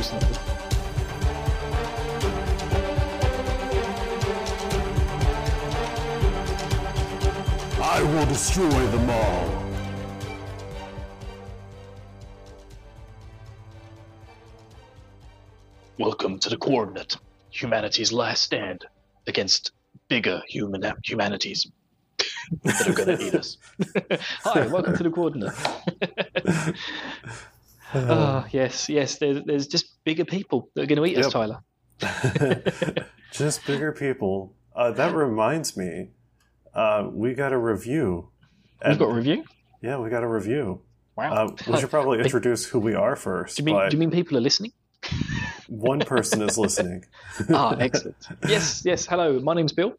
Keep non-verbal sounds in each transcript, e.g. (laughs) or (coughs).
listening to. I will destroy them all. Welcome to the Coordinate, humanity's last stand against bigger human humanities that are going to eat us. (laughs) Hi, welcome to the Coordinate. (laughs) Ah, yes, yes. There's, there's just bigger people that are going to eat us, Tyler. (laughs) Just bigger people. Uh, that reminds me, uh, we got a review. We've got a review. Yeah, we got a review. Wow. Uh, we should probably (laughs) introduce who we are first. do you mean but do you mean people are listening? One person is listening. (laughs) ah, excellent. Yes, yes. Hello, my name's Bill.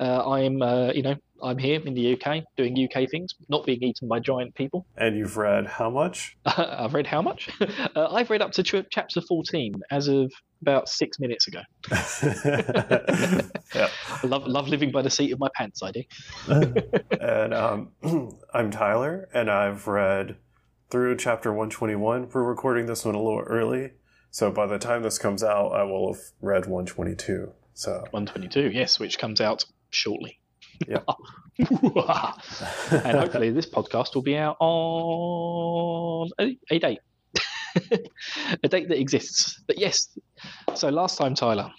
Uh, I'm, uh, you know, I'm here in the UK doing UK things, not being eaten by giant people. And you've read how much? (laughs) I've read how much? (laughs) Uh, I've read up to ch- chapter 14 as of about six minutes ago. yeah. I love, love living by the seat of my pants, I do. And um, (clears throat) I'm Tyler, and I've read through chapter 121. We're recording this one a little early, so by the time this comes out, I will have read 122. So 122, yes, which comes out shortly. Yeah. (laughs) and hopefully this podcast will be out on a, a date. (laughs) a date that exists. But yes, so last time, Tyler,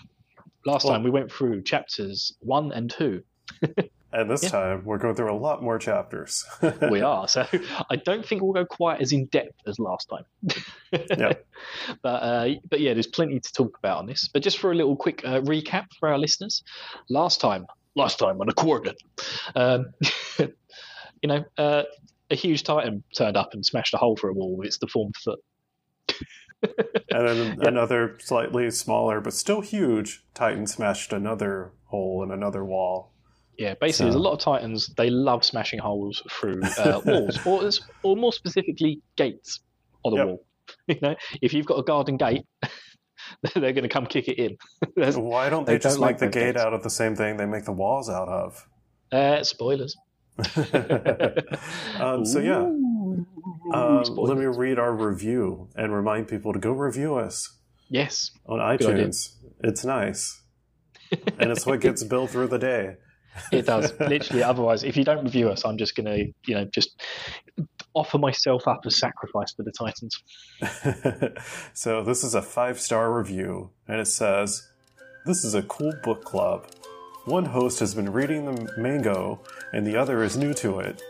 last time we went through chapters one and two. (laughs) And this Yeah. time, we're going through a lot more chapters. (laughs) We are. So I don't think we'll go quite as in depth as last time. (laughs) Yeah. (laughs) But uh, but yeah, there's plenty to talk about on this. But just for a little quick uh, recap for our listeners, last time, last time on a coordinate, um, you know, uh, a huge titan turned up and smashed a hole through a wall with its deformed foot. and then Yeah. another slightly smaller, but still huge, Titan smashed another hole in another wall. Yeah, basically, there's a lot of titans. They love smashing holes through uh, (laughs) walls, or or more specifically, gates on the Yep. wall. (laughs) You know, if you've got a garden gate, (laughs) they're going to come kick it in. Why don't they, They just don't make like the gate gates. out of the same thing they make the walls out of? uh, spoilers. um, so yeah, Ooh, um, let me read our review and remind people to go review us Yes, on iTunes. It's nice, and it's what gets Bill through the day. It does. Literally, otherwise, if you don't review us, I'm just going to, you know, just offer myself up as sacrifice for the Titans. (laughs) so this is a five star review, and it says, "This is a cool book club. One host has been reading the manga, and the other is new to it.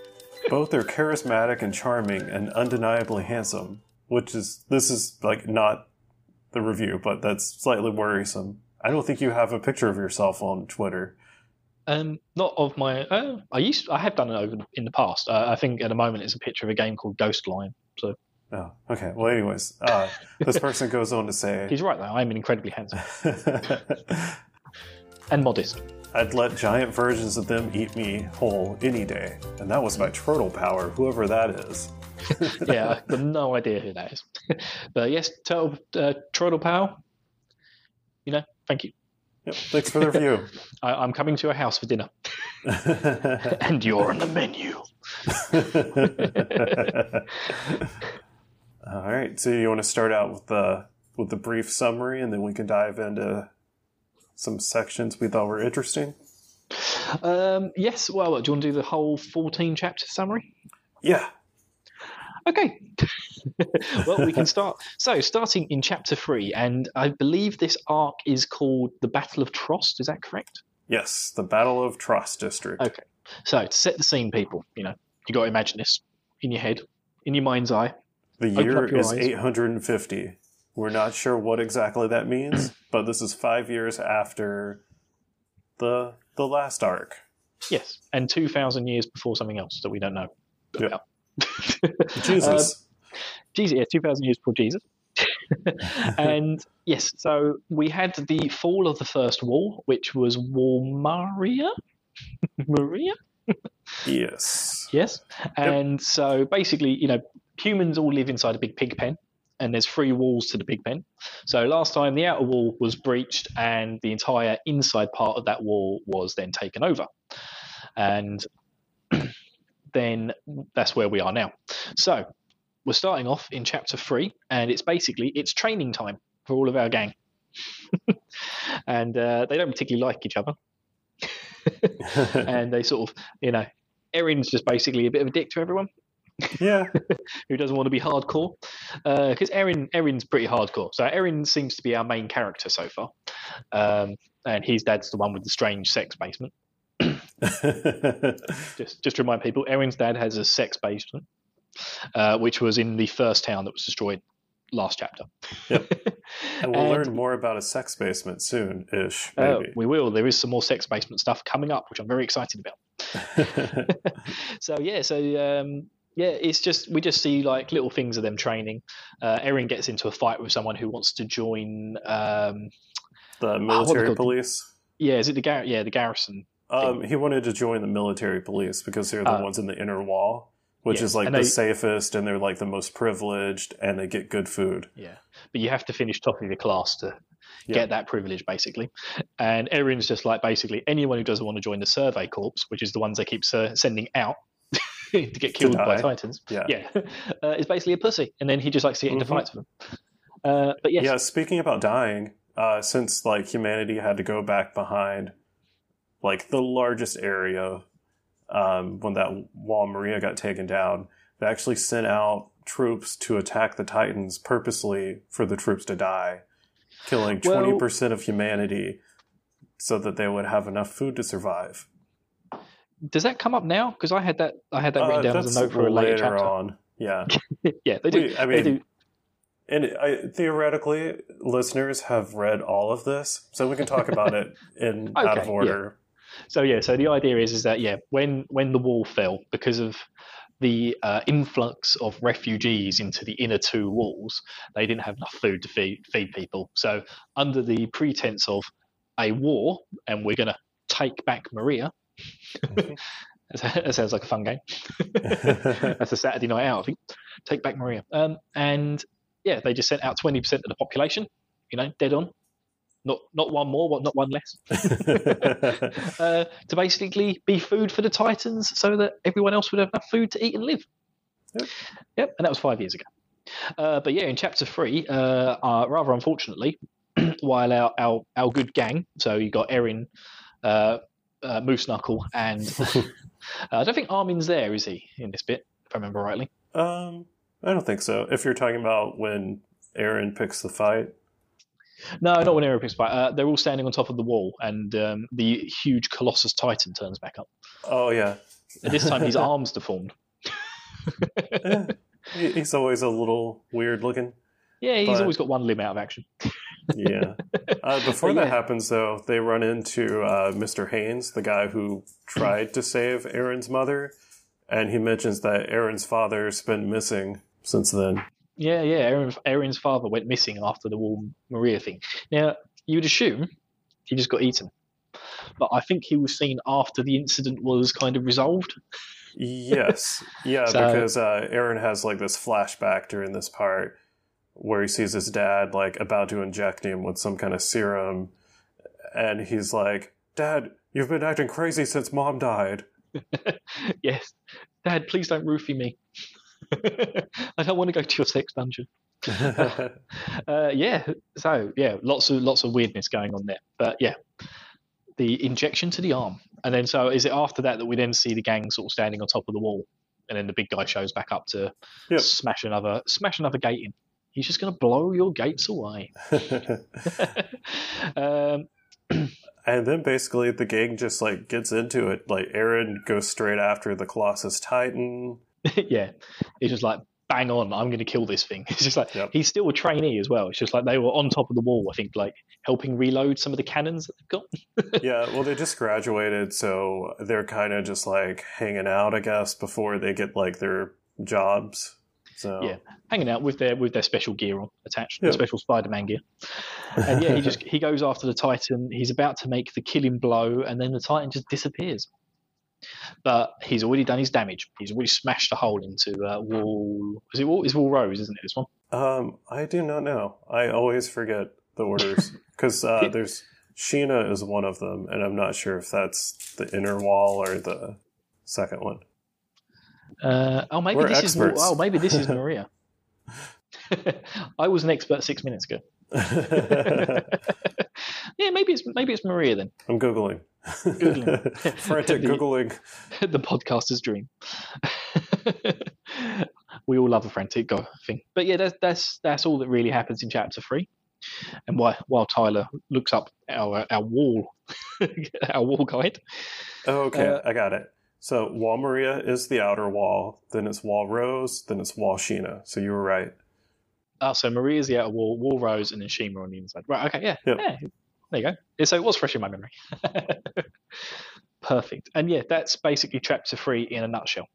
Both are charismatic and charming, and undeniably handsome. Which is this is like not the review, but that's slightly worrisome. I don't think you have a picture of yourself on Twitter. Um, not of my. Uh, I used. I have done it over in the past. Uh, I think at the moment it's a picture of a game called Ghost Line. So Oh, okay. Well, anyways, uh, this (laughs) person goes on to say, he's right though. I'm incredibly handsome (laughs) and modest. I'd let giant versions of them eat me whole any day. And that was my Turtle Power, whoever that is. (laughs) Yeah, I've got no idea who that is. but yes, Turtle uh, Troidal Power. You know, thank you. Yep, thanks for the review. (laughs) I, I'm coming to your house for dinner, (laughs) and you're on the menu. (laughs) All right, so you want to start out with the with the brief summary, and then we can dive into some sections we thought were interesting. Um, yes. Well, do you want to do the whole 14 chapter summary? Yeah, Okay. (laughs) well, we can start. So, starting in chapter three, and I believe this arc is called the Battle of Trost. Is that correct? yes, the Battle of Trost District. Okay. So, to set the scene, people, you know, you got to imagine this in your head, in your mind's eye. The year is eyes. 850. We're not sure what exactly that means, (clears throat) but this is five years after the the last arc. Yes, and 2,000 years before something else that we don't know about. (laughs) Um, Jesus. Jesus, yeah, 2,000 years before Jesus. (laughs) and yes, so we had the fall of the first wall, which was Wall Maria. Maria? yes. Yes. And so basically, you know, humans all live inside a big pig pen, and there's three walls to the pig pen. So last time the outer wall was breached, and the entire inside part of that wall was then taken over. And (clears throat) then that's where we are now. So we're starting off in chapter three, and it's basically it's training time for all of our gang, (laughs) and uh, they don't particularly like each other. (laughs) and they sort of, you know, Eren's just basically a bit of a dick to everyone yeah. (laughs) who doesn't want to be hardcore. Because Eren, Eren's pretty hardcore. So Eren seems to be our main character so far, um, and his dad's the one with the strange sex basement. (laughs) Just, just to remind people, Eren's dad has a sex basement, uh, which was in the first town that was destroyed last chapter. Yep. (laughs) and we'll And- learn more about a sex basement soon ish, Uh, maybe. we will. There is some more sex basement stuff coming up, which I'm very excited about. (laughs) so yeah, so um, yeah, it's just we just see like little things of them training. Uh, Eren gets into a fight with someone who wants to join. Um, the military called? police. yeah, is it the gar- yeah the garrison? Um, he wanted to join the military police because they're the Uh, ones in the inner wall, which yeah, is like and the they- safest and they're like the most privileged and they get good food. Yeah, but you have to finish top of your class to Yeah. get that privilege, basically. And Eren's just like basically anyone who doesn't want to join the Survey Corps, which is the ones they keep uh, sending out (laughs) to get killed by. Titans. Yeah. Yeah, (laughs) uh, is basically a pussy, and then he just likes to get into Mhm. fights with them. Uh, but yes, Yeah, speaking about dying, uh, since like humanity had to go back behind like the largest area um, when that wall Maria got taken down, they actually sent out troops to attack the Titans purposely for the troops to die, killing Well- twenty percent of humanity so that they would have enough food to survive. does that come up now? Because I had that I had that Uh, written down as a note for a later, chapter. on. Yeah. (laughs) yeah, they do. We- I they mean, do. And I, theoretically, listeners have read all of this, so we can talk about it in (laughs) out of Okay, order. So yeah, so the idea is is that yeah, when when the wall fell because of the uh, influx of refugees into the inner two walls, they didn't have enough food to feed feed people. So under the pretense of a war, and we're going to take back Maria. (laughs) That sounds like a fun game. (laughs) That's a Saturday night out, I think. Take back Maria. Um, and yeah, they just sent out twenty percent of the population. You know, dead on. Not not one more, what not one less (laughs) (laughs) uh, to basically be food for the Titans so that everyone else would have enough food to eat and live. Yep. Yep, and that was five years ago. Uh, but yeah, in chapter three, uh, uh, rather unfortunately, (clears throat) while our, our, our good gang, so you got Eren, uh, uh, Moose Knuckle, and (laughs) uh, I don't think Armin's there, is he, in this bit, if I remember rightly? um, I don't think so. If you're talking about when Eren picks the fight, No, not when Eren picks fight. Uh, they're all standing on top of the wall, and um, the huge Colossus Titan turns back up. oh yeah, And this time his (laughs) arms deformed. He- he's always a little weird looking. Yeah, he's But- always got one limb out of action. Yeah. (laughs) Uh, before But that yeah. happens, though, they run into uh, Mr. Haynes, the guy who tried to save Eren's mother, and he mentions that Eren's father's been missing since then. Yeah, yeah. Eren, Eren's father went missing after the Wall Maria thing. Now, you'd assume he just got eaten. But I think he was seen after the incident was kind of resolved. Yes, (laughs) yeah, So- because uh, Eren has like this flashback during this part where he sees his dad like about to inject him with some kind of serum, and he's like, "Dad, you've been acting crazy since Mom died." (laughs) yes. Dad, please don't roofie me. (laughs) I don't want to go to your sex dungeon. (laughs) (laughs) Uh, yeah. So yeah, lots of lots of weirdness going on there. But yeah, the injection to the arm, and then so is it after that that we then see the gang sort of standing on top of the wall, and then the big guy shows back up to Yep. smash another smash another gate in. He's just going to blow your gates away. um, And then basically the gang just like gets into it. Like Eren goes straight after the Colossus Titan. (laughs) yeah, he's just like bang on. I'm going to kill this thing. (laughs) It's just like Yep. he's still a trainee as well. It's just like they were on top of the wall. I think like helping reload some of the cannons that they've got. (laughs) yeah, well they just graduated, so they're kind of just like hanging out, I guess, before they get like their jobs. So Yeah. hanging out with their with their special gear on attached, the special Spider-Man gear. And yeah, he just he goes after the Titan. He's about to make the killing blow, and then the Titan just disappears. But he's already done his damage. He's already smashed a hole into uh, wall. Is it wall? Is wall rose? Isn't it this one? Um, I do not know. I always forget the orders (laughs) because uh, there's Sheena is one of them, and I'm not sure if that's the inner wall or the second one. Uh, oh, maybe We're this experts. is. Oh, maybe this is (laughs) Maria. (laughs) I was an expert six minutes ago. yeah, maybe it's maybe it's Maria then. I'm googling. Googling. (laughs) Frantic The- googling. (laughs) the podcaster's dream. (laughs) we all love a frantic go thing, but yeah, that's that's that's all that really happens in chapter three. And while while Tyler looks up our our wall our wall guide, Oh, okay, Uh, I got it. So Wall Maria is the outer wall, then it's Wall Rose, then it's Wall Sheena. So you were right. oh, so Maria's the outer wall, Wall Rose, and then Sheena on the inside. Right? Okay, yeah, Yep. yeah. There you go. So it was fresh in my memory. (laughs) Perfect. And yeah, that's basically chapter three in a nutshell.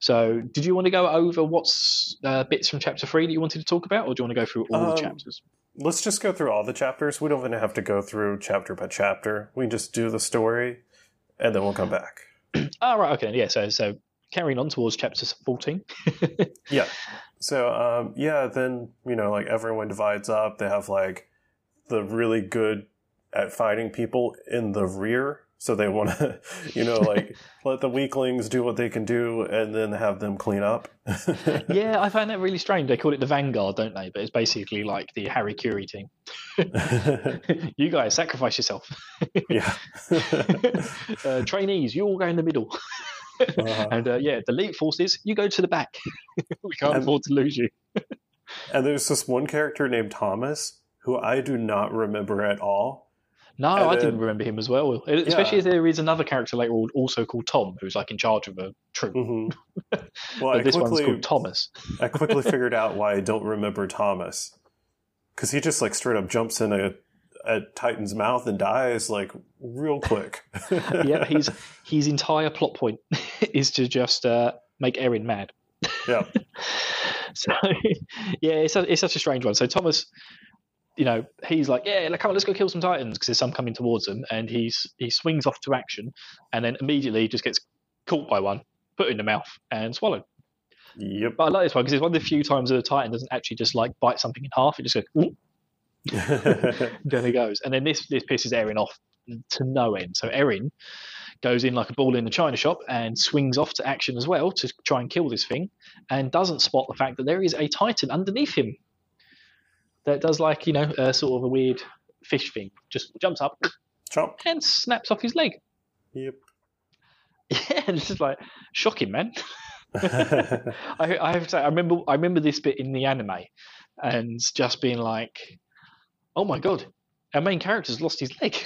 So, did you want to go over what's uh, bits from chapter three that you wanted to talk about, or do you want to go through all Um, the chapters? Let's just go through all the chapters. We don't even have to go through chapter by chapter. We can just do the story, and then we'll come back. Oh, (clears throat) right. Okay. Yeah. So, so carrying on towards chapter 14. (laughs) Yeah. So, um, yeah, then, you know, like everyone divides up. They have like the really good at fighting people in the rear. So they want to, (laughs) you know, like (laughs) let the weaklings do what they can do and then have them clean up. (laughs) yeah, I found that really strange. They call it the Vanguard, don't they? But it's basically like the Harry Curie team. you guys sacrifice yourself. yeah. uh, trainees, you all go in the middle. Uh-huh. And uh, yeah, the elite forces, you go to the back. we can't And- afford to lose you. And there's this one character named Thomas who I do not remember at all. No, And I didn't remember him as well. Especially Yeah. as there is another character later on also called Tom, who's like in charge of a troop. hmm (laughs) Well, this one's called Thomas. I quickly (laughs) figured out why I don't remember Thomas. Because he just like straight up jumps in a, a Titan's mouth and dies like real quick. (laughs) yeah, he's his entire plot point is to just uh, make Eren mad. yeah. So yeah, it's, a, it's such a strange one. So Thomas, you know, he's like, yeah, come on, let's go kill some titans because there's some coming towards him, and he's he swings off to action, and then immediately just gets caught by one, put in the mouth, and swallowed. Yep. But I like this one because it's one of the few times that a titan doesn't actually just like bite something in half; it just goes, "Ooh," (laughs) (laughs) down it goes, and then this this pisses Eren off to no end. So Eren goes in like a ball in the china shop and swings off to action as well to try and kill this thing, and doesn't spot the fact that there is a titan underneath him that does like you know a sort of a weird fish thing. Just jumps up Chomp. and snaps off his leg. Yep. (laughs) Yeah, this is like shocking, man. (laughs) (laughs) I, I have to say, I remember I remember this bit in the anime, and just being like, "Oh my god, our main character's lost his leg."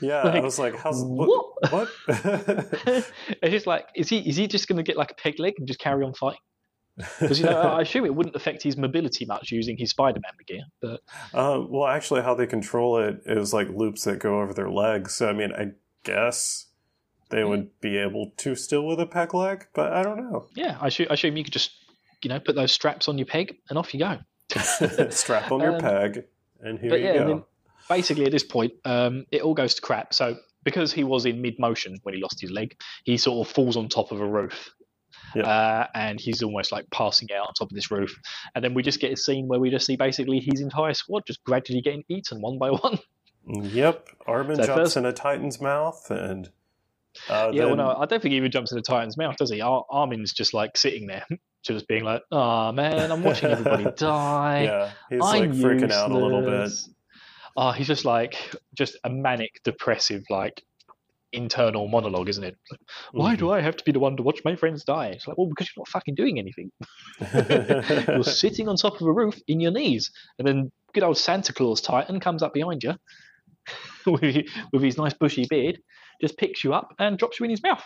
yeah, I was like, how's what? what? what? it's just like, is he is he just going to get like a peg leg and just carry on fighting? Because you know, I assume it wouldn't affect his mobility much using his Spider-Man gear. But um, well, actually, how they control it is like loops that go over their legs. So, I mean, I guess they would be able to still with a peg leg, but I don't know. yeah, I assume, I assume you could just you know put those straps on your peg and off you go. (laughs) Strap on your Um, peg, and here you yeah, go. basically at this point, um, it all goes to crap. So because he was in mid motion when he lost his leg, he sort of falls on top of a roof. Yeah. Uh, and he's almost like passing out on top of this roof. And then we just get a scene where we just see basically his entire squad just gradually getting eaten one by (laughs) one. Yep, Armin So jumps first- in a Titan's mouth, and uh, yeah, well, no, I don't think he even jumps in a Titan's mouth, does he? Ar- Armin's just like sitting there, (laughs) just being like, oh man, I'm watching everybody (laughs) die. yeah, he's I'm like freaking out a little bit. useless." Oh, he's just like just a manic, depressive, like internal monologue, isn't it? Like, Why Mm-hmm. do I have to be the one to watch my friends die? It's like, well, because you're not fucking doing anything. (laughs) you're sitting on top of a roof in your knees, and then good old Santa Claus Titan comes up behind you (laughs) with, with his nice bushy beard, just picks you up and drops you in his mouth.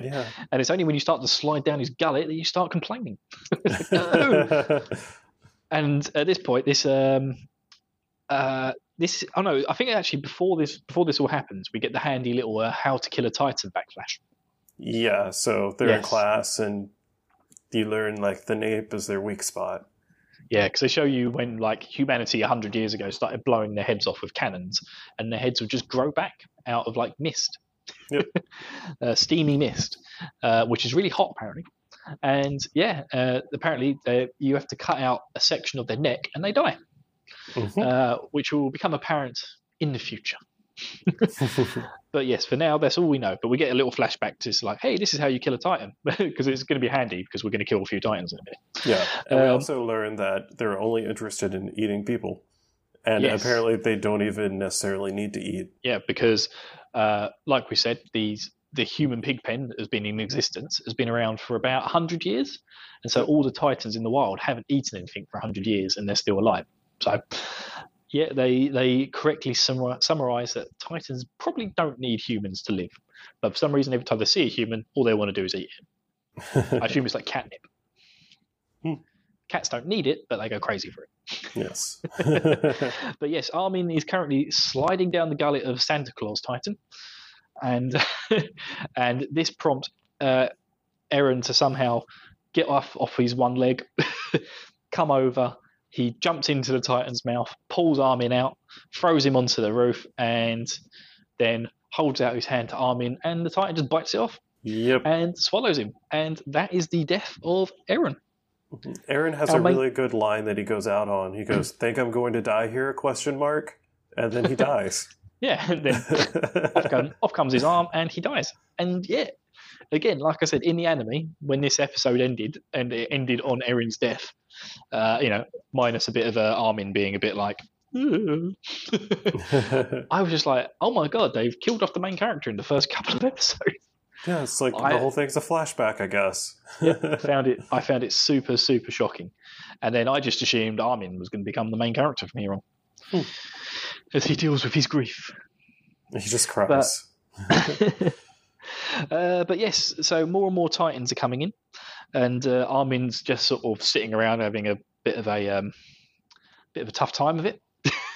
yeah. (laughs) And it's only when you start to slide down his gullet that you start complaining. and at this point, this um, uh, this oh no, I think actually before this before this all happens, we get the handy little uh, how to kill a titan backflash. yeah, so they're in class, and you learn like the nape is their weak spot. Yeah, because they show you when like humanity hundred years ago started blowing their heads off with cannons, and their heads would just grow back out of like mist, Yep. (laughs) uh, steamy mist, uh, which is really hot apparently. And yeah, uh, apparently uh, you have to cut out a section of their neck, and they die. Mhm. uh, which will become apparent in the future. (laughs) But yes, for now, that's all we know. But we get a little flashback to like, hey, this is how you kill a titan, (laughs) because it's going to be handy because we're going to kill a few titans in a bit. Yeah, and we Um, also learn that they're only interested in eating people, and Yes. apparently they don't even necessarily need to eat. Yeah, because uh, like we said, these the human pig pen that has been in existence has been around for about 100 years. And so all the titans in the wild haven't eaten anything for 100 years and they're still alive. So, yeah, they, they correctly summarize that titans probably don't need humans to live. But for some reason, every time they see a human, all they want to do is eat it. (laughs) I assume it's like catnip. Hmm. Cats don't need it, but they go crazy for it. yes. (laughs) (laughs) but yes, Armin is currently sliding down the gullet of Santa Claus Titan, and and this prompts uh, Eren to somehow get off off his one leg, come over. He jumps into the Titan's mouth, pulls Armin out, throws him onto the roof, and then holds out his hand to Armin, and the Titan just bites it off yep. and swallows him, and that is the death of Eren. Eren has Our a main- really good line that he goes out on. He goes, (clears throat) "Think I'm going to die here?" Question mark, and then he (laughs) dies. Yeah, and then (laughs) off, come, off comes his arm and he dies. And yeah, again, like I said, in the anime, when this episode ended and it ended on Eren's death, uh, you know, minus a bit of uh, Armin being a bit like, (laughs) (laughs) I was just like, oh my god, they've killed off the main character in the first (laughs) couple of episodes. yeah, it's like I- the whole thing's a flashback, I guess. I found it, I found it super, super shocking. And then I just assumed Armin was going to become the main character from here on, Hmm. as he deals with his grief. he just cries. Uh, but yes, so more and more Titans are coming in, and uh, Armin's just sort of sitting around having a bit of a um, bit of a tough time of it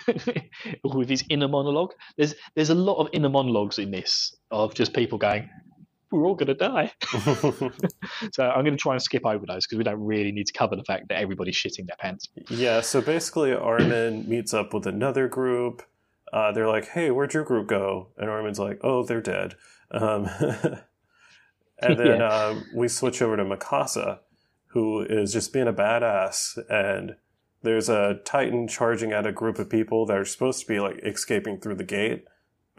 (laughs) with his inner monologue. There's there's a lot of inner monologues in this of just people going, "We're all gonna die." (laughs) so I'm going to try and skip over those because we don't really need to cover the fact that everybody's shitting their pants. yeah, so basically, Armin meets up with another group. Uh, they're like, "Hey, where'd your group go?" And Armin's like, "Oh, they're dead." Um, (laughs) and (laughs) then Yeah. um, we switch over to Mikasa, who is just being a badass. And there's a Titan charging at a group of people that are supposed to be like escaping through the gate,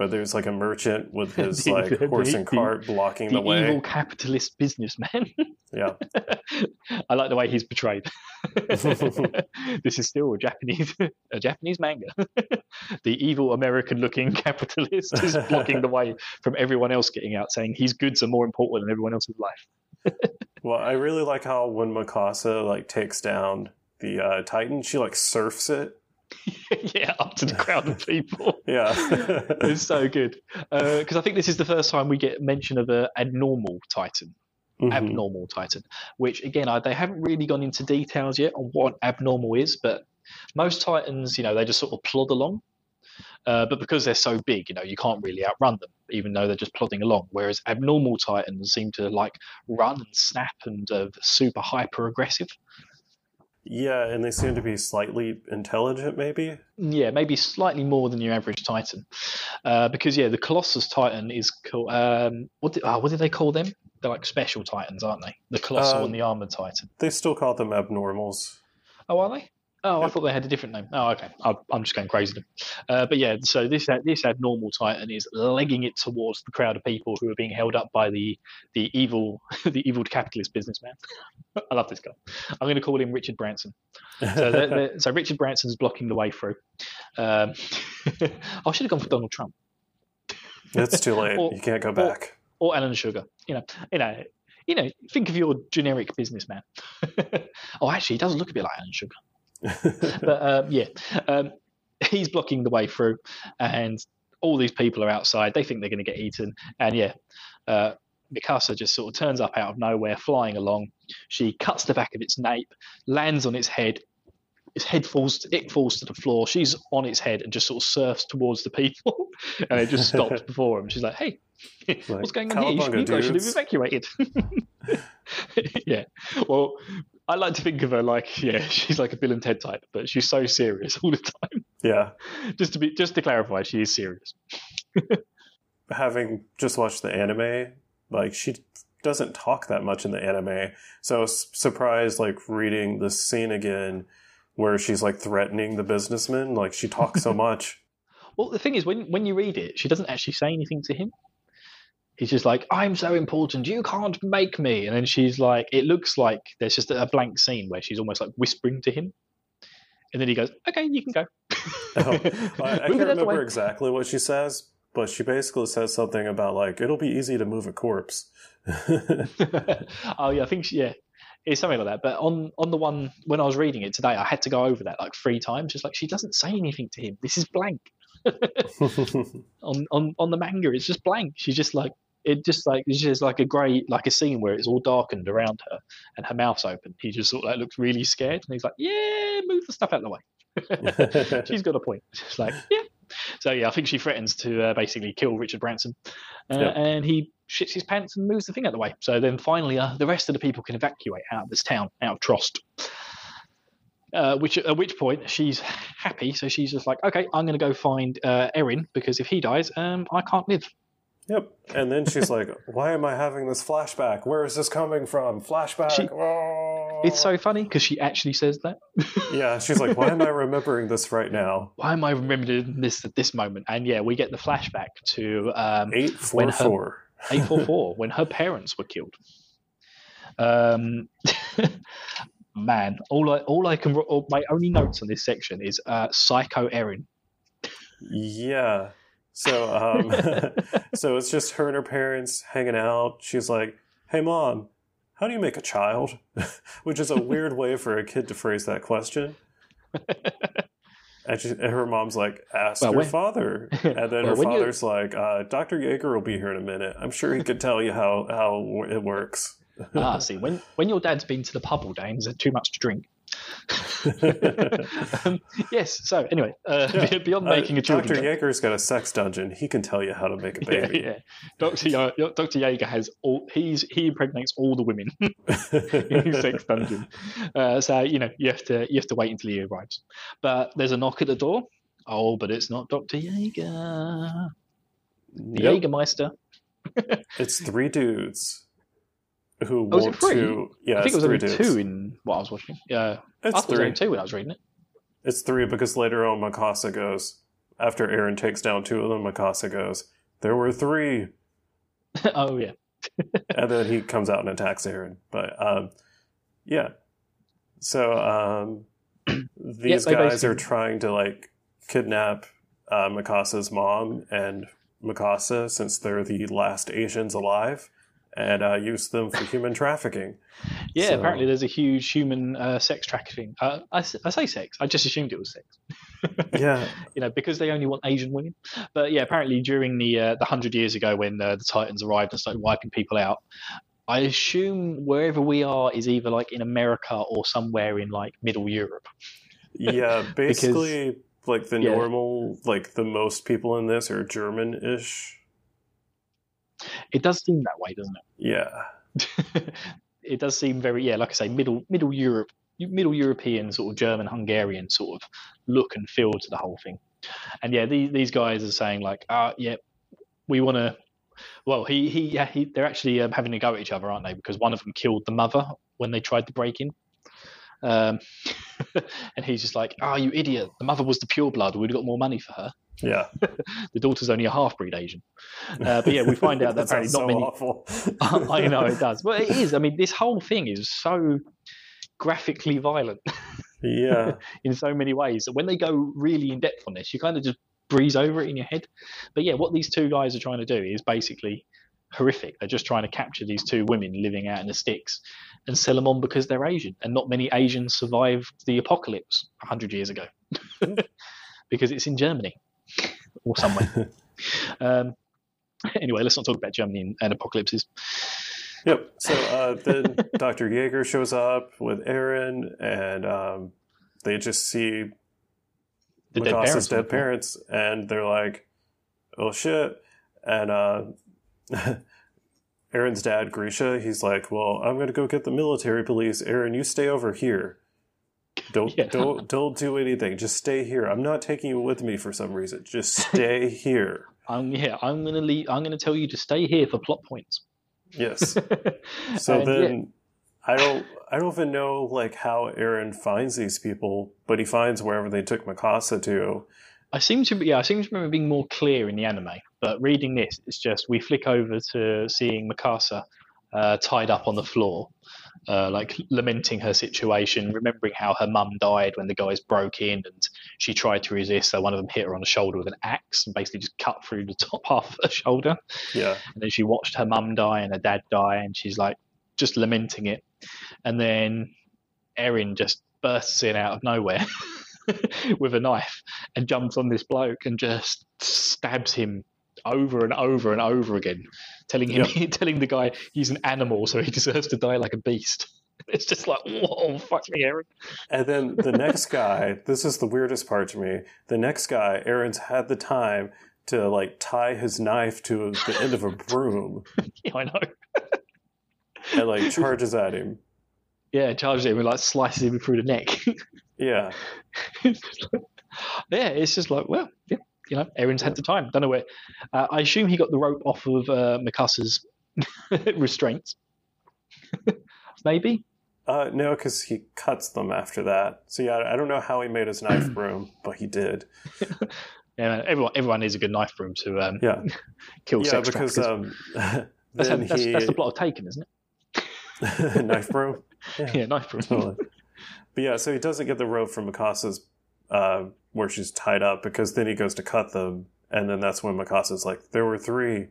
but there's like a merchant with (laughs) his The- like the- horse and the- cart blocking The the, way. evil capitalist businessman. (laughs) Yeah, I like the way he's portrayed. (laughs) this is still a Japanese a Japanese manga. the evil American-looking capitalist is blocking the way from everyone else getting out, saying his goods are more important than everyone else's life. Well, I really like how when Mikasa like takes down the uh, Titan, she like surfs it. (laughs) yeah, up to the crowd of people. (laughs) Yeah, (laughs) It's so good because I think this is the first time we get mention of a abnormal Titan. Mhm. abnormal Titan, which again, I, they haven't really gone into details yet on what abnormal is, but most Titans, you know, they just sort of plod along. Uh, but because they're so big, you know, you can't really outrun them, even though they're just plodding along. Whereas abnormal Titans seem to like run and snap and uh, super hyper aggressive. Yeah, and they seem to be slightly intelligent, maybe. Yeah, maybe slightly more than your average Titan. Uh, because yeah, the Colossus Titan is called. Um, what did, oh, what did they call them? They're like special Titans, aren't they? The Colossal Um, and the Armored Titan. They still call them abnormals. Oh, are they? Oh, I thought they had a different name. Oh, okay. I, I'm just going crazy. Uh, but yeah, so this this abnormal titan is legging it towards the crowd of people who are being held up by the the evil (laughs) the evil capitalist businessman. (laughs) I love this guy. I'm going to call him Richard Branson. So, they're- they're- so Richard Branson's blocking the way through. Um, (laughs) I should have gone for Donald Trump it's too late. Or- you can't go or- back. or Alan Sugar. You know, you know, you know. Think of your generic businessman. oh, actually, he does look a bit like Alan Sugar. (laughs) but um, yeah, um, he's blocking the way through, and all these people are outside. They think they're going to get eaten, and yeah, uh, Mikasa just sort of turns up out of nowhere, flying along. She cuts the back of its nape, lands on its head. Its head falls. it falls to the floor. She's on its head and just sort of surfs towards the people, (laughs) and it just stops (laughs) before him. She's like, "Hey, what's going on here? You, should, "Cowabunga, you guys should have evacuated." yeah. Well, I like to think of her like, yeah, (laughs) she's like a Bill and Ted type, but she's so serious (laughs) all the time. Yeah. Just to be, just to clarify, she is serious. (laughs) Having just watched the anime, like she doesn't talk that much in the anime. So I was surprised like reading this scene again where she's like threatening the businessman. Like she talks so much. Well, the thing is, when when you read it, she doesn't actually say anything to him. He's just like, "I'm so important, you can't make me," and then she's like, it looks like there's just a blank scene where she's almost like whispering to him, And then he goes, "Okay, you can go." (laughs) Oh, I, I (laughs) can't it out the remember way. exactly what she says, but she basically says something about like it'll be easy to move a corpse. (laughs) oh yeah, I think she, yeah, it's something like that. But on on the one when I was reading it today, I had to go over that like three times. Just like she doesn't say anything to him. This is blank. on on on the manga, it's just blank. She's just like it, just like it's just like a great like a scene where it's all darkened around her and her mouth's open. He just sort of like looks really scared, and he's like, "Yeah, move the stuff out of the way." (laughs) She's got a point. (laughs) She's like, "Yeah." So yeah, I think she threatens to uh, basically kill Richard Branson, uh, Yeah. and he shits his pants and moves the thing out of the way. So then finally, uh, the rest of the people can evacuate out of this town, out of Trost. Uh, which at which point she's happy, so she's just like, okay, I'm going to go find uh, Eren because if he dies, um, I can't live. Yep. And then she's like, (laughs) "Why am I having this flashback? Where is this coming from? Flashback." She- Oh. It's so funny because she actually says that. (laughs) Yeah, she's like, "Why am I remembering this right now?" Why am I remembering this at this moment? And yeah, we get the flashback to um, Eight four When her- four. 844 (laughs) when her parents were killed. Um, man, all I all I can all, my only notes on this section is uh, Psycho Eren. Yeah. So, um, (laughs) so it's just her and her parents hanging out. She's like, "Hey, mom, how do you make a child?" (laughs) Which is a weird way for a kid to phrase that question. And, she, and her mom's like, "Ask Well, your when- father." (laughs) And then Well, her when you- father's like, uh, "Dr. Yeager will be here in a minute. I'm sure he could tell you how how it works." ah, see, when when your dad's been to the pub all day and had too much to drink. (laughs) um, yes. So anyway, uh, Yeah. (laughs) beyond Uh, making a children. Dr. Jaeger's got a sex dungeon. He can tell you how to make a (laughs) baby. yeah. Doctor Yo- Doctor Jaeger has all. He's he impregnates all the women in his sex dungeon. Uh, so you know you have to you have to wait until he arrives. But there's a knock at the door. Oh, but it's not Doctor Jaeger. The Yep. Jaegermeister. It's three dudes who Oh, was it three? to. Yeah, I think it was only three dudes. two in what I was watching. Yeah, I It's it was three. only two when I was reading it. It's three because later on, Mikasa goes after Eren takes down two of them. Mikasa goes, "There were three. (laughs) oh yeah. (laughs) and then he comes out and attacks Eren. But um, yeah, so um, (clears throat) these they guys are trying to like kidnap uh, Mikasa's mom and Mikasa since they're the last Asians alive, and uh, use them for human trafficking. (laughs) Yeah, So- apparently there's a huge human uh, sex trafficking. Uh, I, I say sex. I just assumed it was sex. (laughs) Yeah, you know, because they only want Asian women. But yeah, apparently during the uh, the hundred years ago when uh, the Titans arrived and started wiping people out, I assume wherever we are is either like in America or somewhere in like Middle Europe. (laughs) yeah. Basically, like the yeah. normal, like the most people in this are German-ish. It does seem that way, doesn't it? Yeah, (laughs) it? does seem very yeah, like I say, Middle Middle Europe, Middle European sort of German Hungarian sort of look and feel to the whole thing. And yeah, these these guys are saying like, ah, yeah, we want to. Well, he he yeah, he, they're actually um, having a go at each other, aren't they? Because one of them killed the mother when they tried to break in. Um, (laughs) and he's just like, "Ah, you idiot! The mother was the pure blood. We'd got more money for her. Yeah. (laughs) The daughter's only a half breed Asian." Uh, but yeah, we find (laughs) out that apparently not so many. awful. (laughs) I know it does. Well, it is. I mean, this whole thing is so graphically violent yeah. in so many ways that when they go really in depth on this, you kind of just breeze over it in your head. But yeah, what these two guys are trying to do is basically horrific. They're just trying to capture these two women living out in the sticks and sell them on because they're Asian. And not many Asians survived the apocalypse 100 years ago because it's in Germany or somewhere. (laughs) um, anyway, let's not talk about Germany and, and apocalypses. Yep. So uh, then (laughs) Dr. Jaeger shows up with Eren, and um, they just see The dead parents. dead parents, and they're like, "Oh shit!" And uh, (laughs) Eren's dad, Grisha, he's like, "Well, I'm gonna go get the military police. Eren, you stay over here. (laughs) Don't Yeah. don't don't do anything. Just stay here. I'm not taking you with me for some reason. Just (laughs) stay here." I'm yeah. I'm gonna leave. I'm gonna tell you to stay here for plot points. Yes. (laughs) So And, then yeah, I don't I don't even know like how Eren finds these people, but he finds wherever they took Mikasa to. I seem to be. Yeah, I seem to remember being more clear in the anime. But reading this, it's just we flick over to seeing Mikasa uh, tied up on the floor, uh, like lamenting her situation, remembering how her mum died when the guys broke in and she tried to resist. So one of them hit her on the shoulder with an axe and basically just cut through the (laughs) top half of her shoulder. Yeah. And then she watched her mum die and her dad die, and she's like just lamenting it. And then Eren just bursts in out of nowhere (laughs) with a knife and jumps on this bloke and just stabs him over and over and over again, telling him, (laughs) telling the guy he's an animal, so he deserves to die like a beast. (laughs) It's just like, whoa, fuck me, Eren. And then the (laughs) next guy, this is the weirdest part to me. The next guy, Eren's had the time to like tie his knife to the end of a broom Yeah, I know. and like charges at him. Yeah, charges him and like slices him through the neck. Yeah. yeah, it's just like, well, yeah, you know, Eren's had the time. Don't know where. Uh, I assume he got the rope off of uh, Mikasa's (laughs) restraints. (laughs) Maybe. Uh, no, because he cuts them after that. So yeah, I don't know how he made his knife (clears throat) broom, but he did. (laughs) Yeah, everyone everyone needs a good knife broom to um, Yeah, kill yeah, sex because um, that's, how- that's, he that's the plot of Taken, isn't it? knife broom. Yeah, knife broom. Totally. But yeah, so he doesn't get the rope from Mikasa's uh, where she's tied up because then he goes to cut them, and then that's when Mikasa's like, "There were three.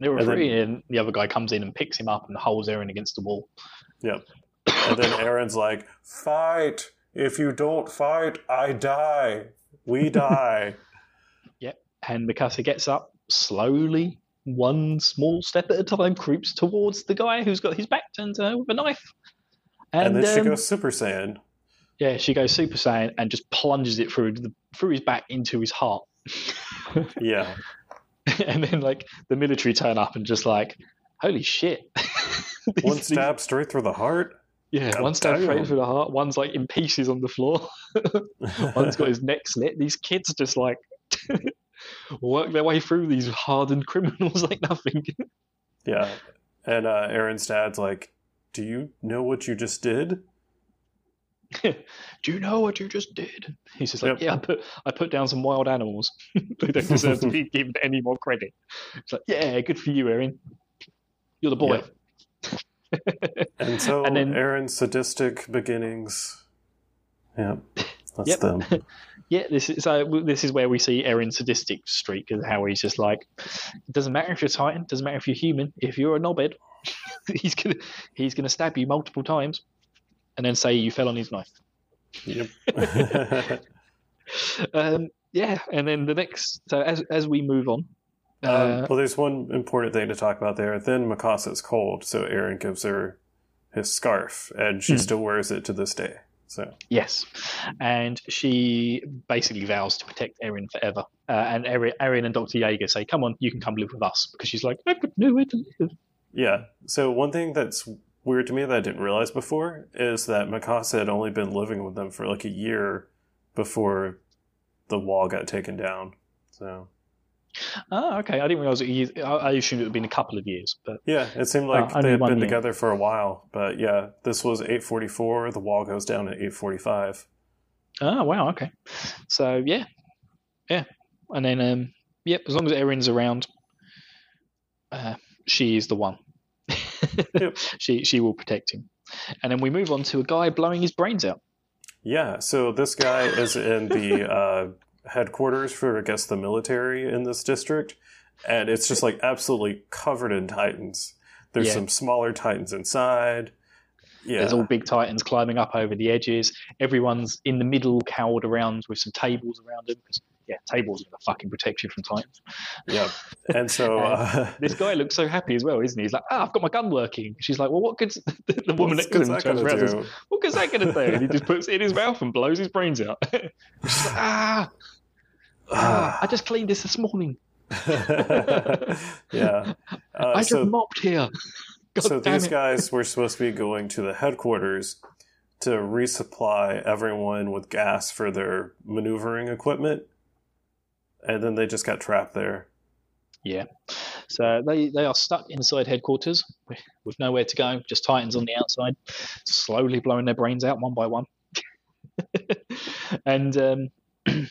There were And then- three, and the other guy comes in and picks him up and holds Eren against the wall. Yep. And then (coughs) Eren's like, "Fight! If you don't fight, I die. We die." (laughs) Yep, and Mikasa gets up slowly, one small step at a time, creeps towards the guy who's got his back turned to her with a knife. and, And, then she um, goes Super Saiyan. Yeah, she goes Super Saiyan and just plunges it through the, through his back into his heart. (laughs) Yeah. and then like the military turn up and just like, holy shit! (laughs) One things- stab straight through the heart. Yeah, God one stab straight through the heart. One's like in pieces on the floor. (laughs) One's got his neck slit. These kids just like work their way through these hardened criminals like nothing. yeah. And uh, Eren's dad's like, "Do you know what you just did?" (laughs) Do you know what you just did? He's just like, Yep. yeah, I put I put down some wild animals. (laughs) they don't deserve to be (laughs) given any more credit. It's like, yeah, good for you, Eren. You're the boy. And so And then- Eren's sadistic beginnings. Yeah, that's Yep. them. Yeah, this is uh, so. This is where we see Eren's sadistic streak, and how he's just like, it doesn't matter if you're Titan, doesn't matter if you're human. If you're a knobhead, he's gonna he's gonna stab you multiple times, and then say you fell on his knife. Yep. (laughs) Um, yeah, and then the next. So as as we move on, Um, uh, well, there's one important thing to talk about there. Then Mikasa's cold, so Eren gives her his scarf, and she Hmm. still wears it to this day. So yes, and she basically vows to protect Eren forever. Uh, and Eren, Eren and Doctor Yeager say, "Come on, you can come live with us," because she's like, "I've got nowhere to live." yeah. So one thing that's weird to me that I didn't realize before is that Mikasa had only been living with them for like a year before the wall got taken down. So Oh, okay. I didn't realize. It, I I assumed it would have been a couple of years, but yeah, it seemed like only they had been year. together for a while. But yeah, this was 844. The wall goes down at 845. oh wow, okay. So yeah, yeah, and then um, yep. As long as Eren's around, uh, she is the one. (laughs) Yep. She she will protect him, and then we move on to a guy blowing his brains out. Yeah, so this guy is in the (laughs) uh, headquarters for, I guess, the military in this district, and it's just like absolutely covered in titans. There's Yeah. some smaller titans inside. Yeah, There's all big titans climbing up over the edges. Everyone's in the middle, cowered around with some tables around them. Yeah, tables are gonna fucking protect you from titans. yeah. (laughs) And so, uh, This guy looks so happy as well, isn't he? He's like, "Ah, I've got my gun working." She's like, "Well, what good's (laughs) the woman what's next to him?" that turns gonna around and do? says, What good's that going to do? And he just puts it in his mouth and blows his brains out. (laughs) She's like, ah, (sighs) ah, I just cleaned this this morning. yeah. Uh, I just so, mopped here. God so these it. guys were supposed to be going to the headquarters to resupply everyone with gas for their maneuvering equipment, and then they just got trapped there. Yeah. So they, they are stuck inside headquarters with, nowhere to go, just Titans on the outside, slowly blowing their brains out one by one. (laughs) and um, (clears throat)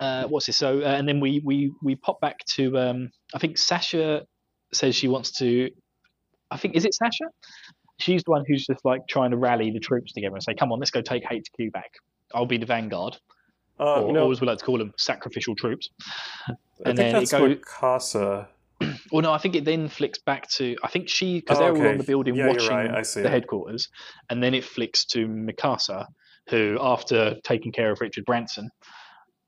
uh, what's this? So, uh, and then we, we, we pop back to, um, I think Sasha says she wants to I think is it Sasha? She's the one who's just like trying to rally the troops together and say, "Come on, let's go take HQ back. I'll be the vanguard." Uh, or, no, we like to call them, sacrificial troops. I and then it that's goes- Mikasa. Well, no, I think it then flicks back to I think she because Oh, they're all on the building Yeah, watching right. The it. headquarters, and then it flicks to Mikasa, who after taking care of Richard Branson,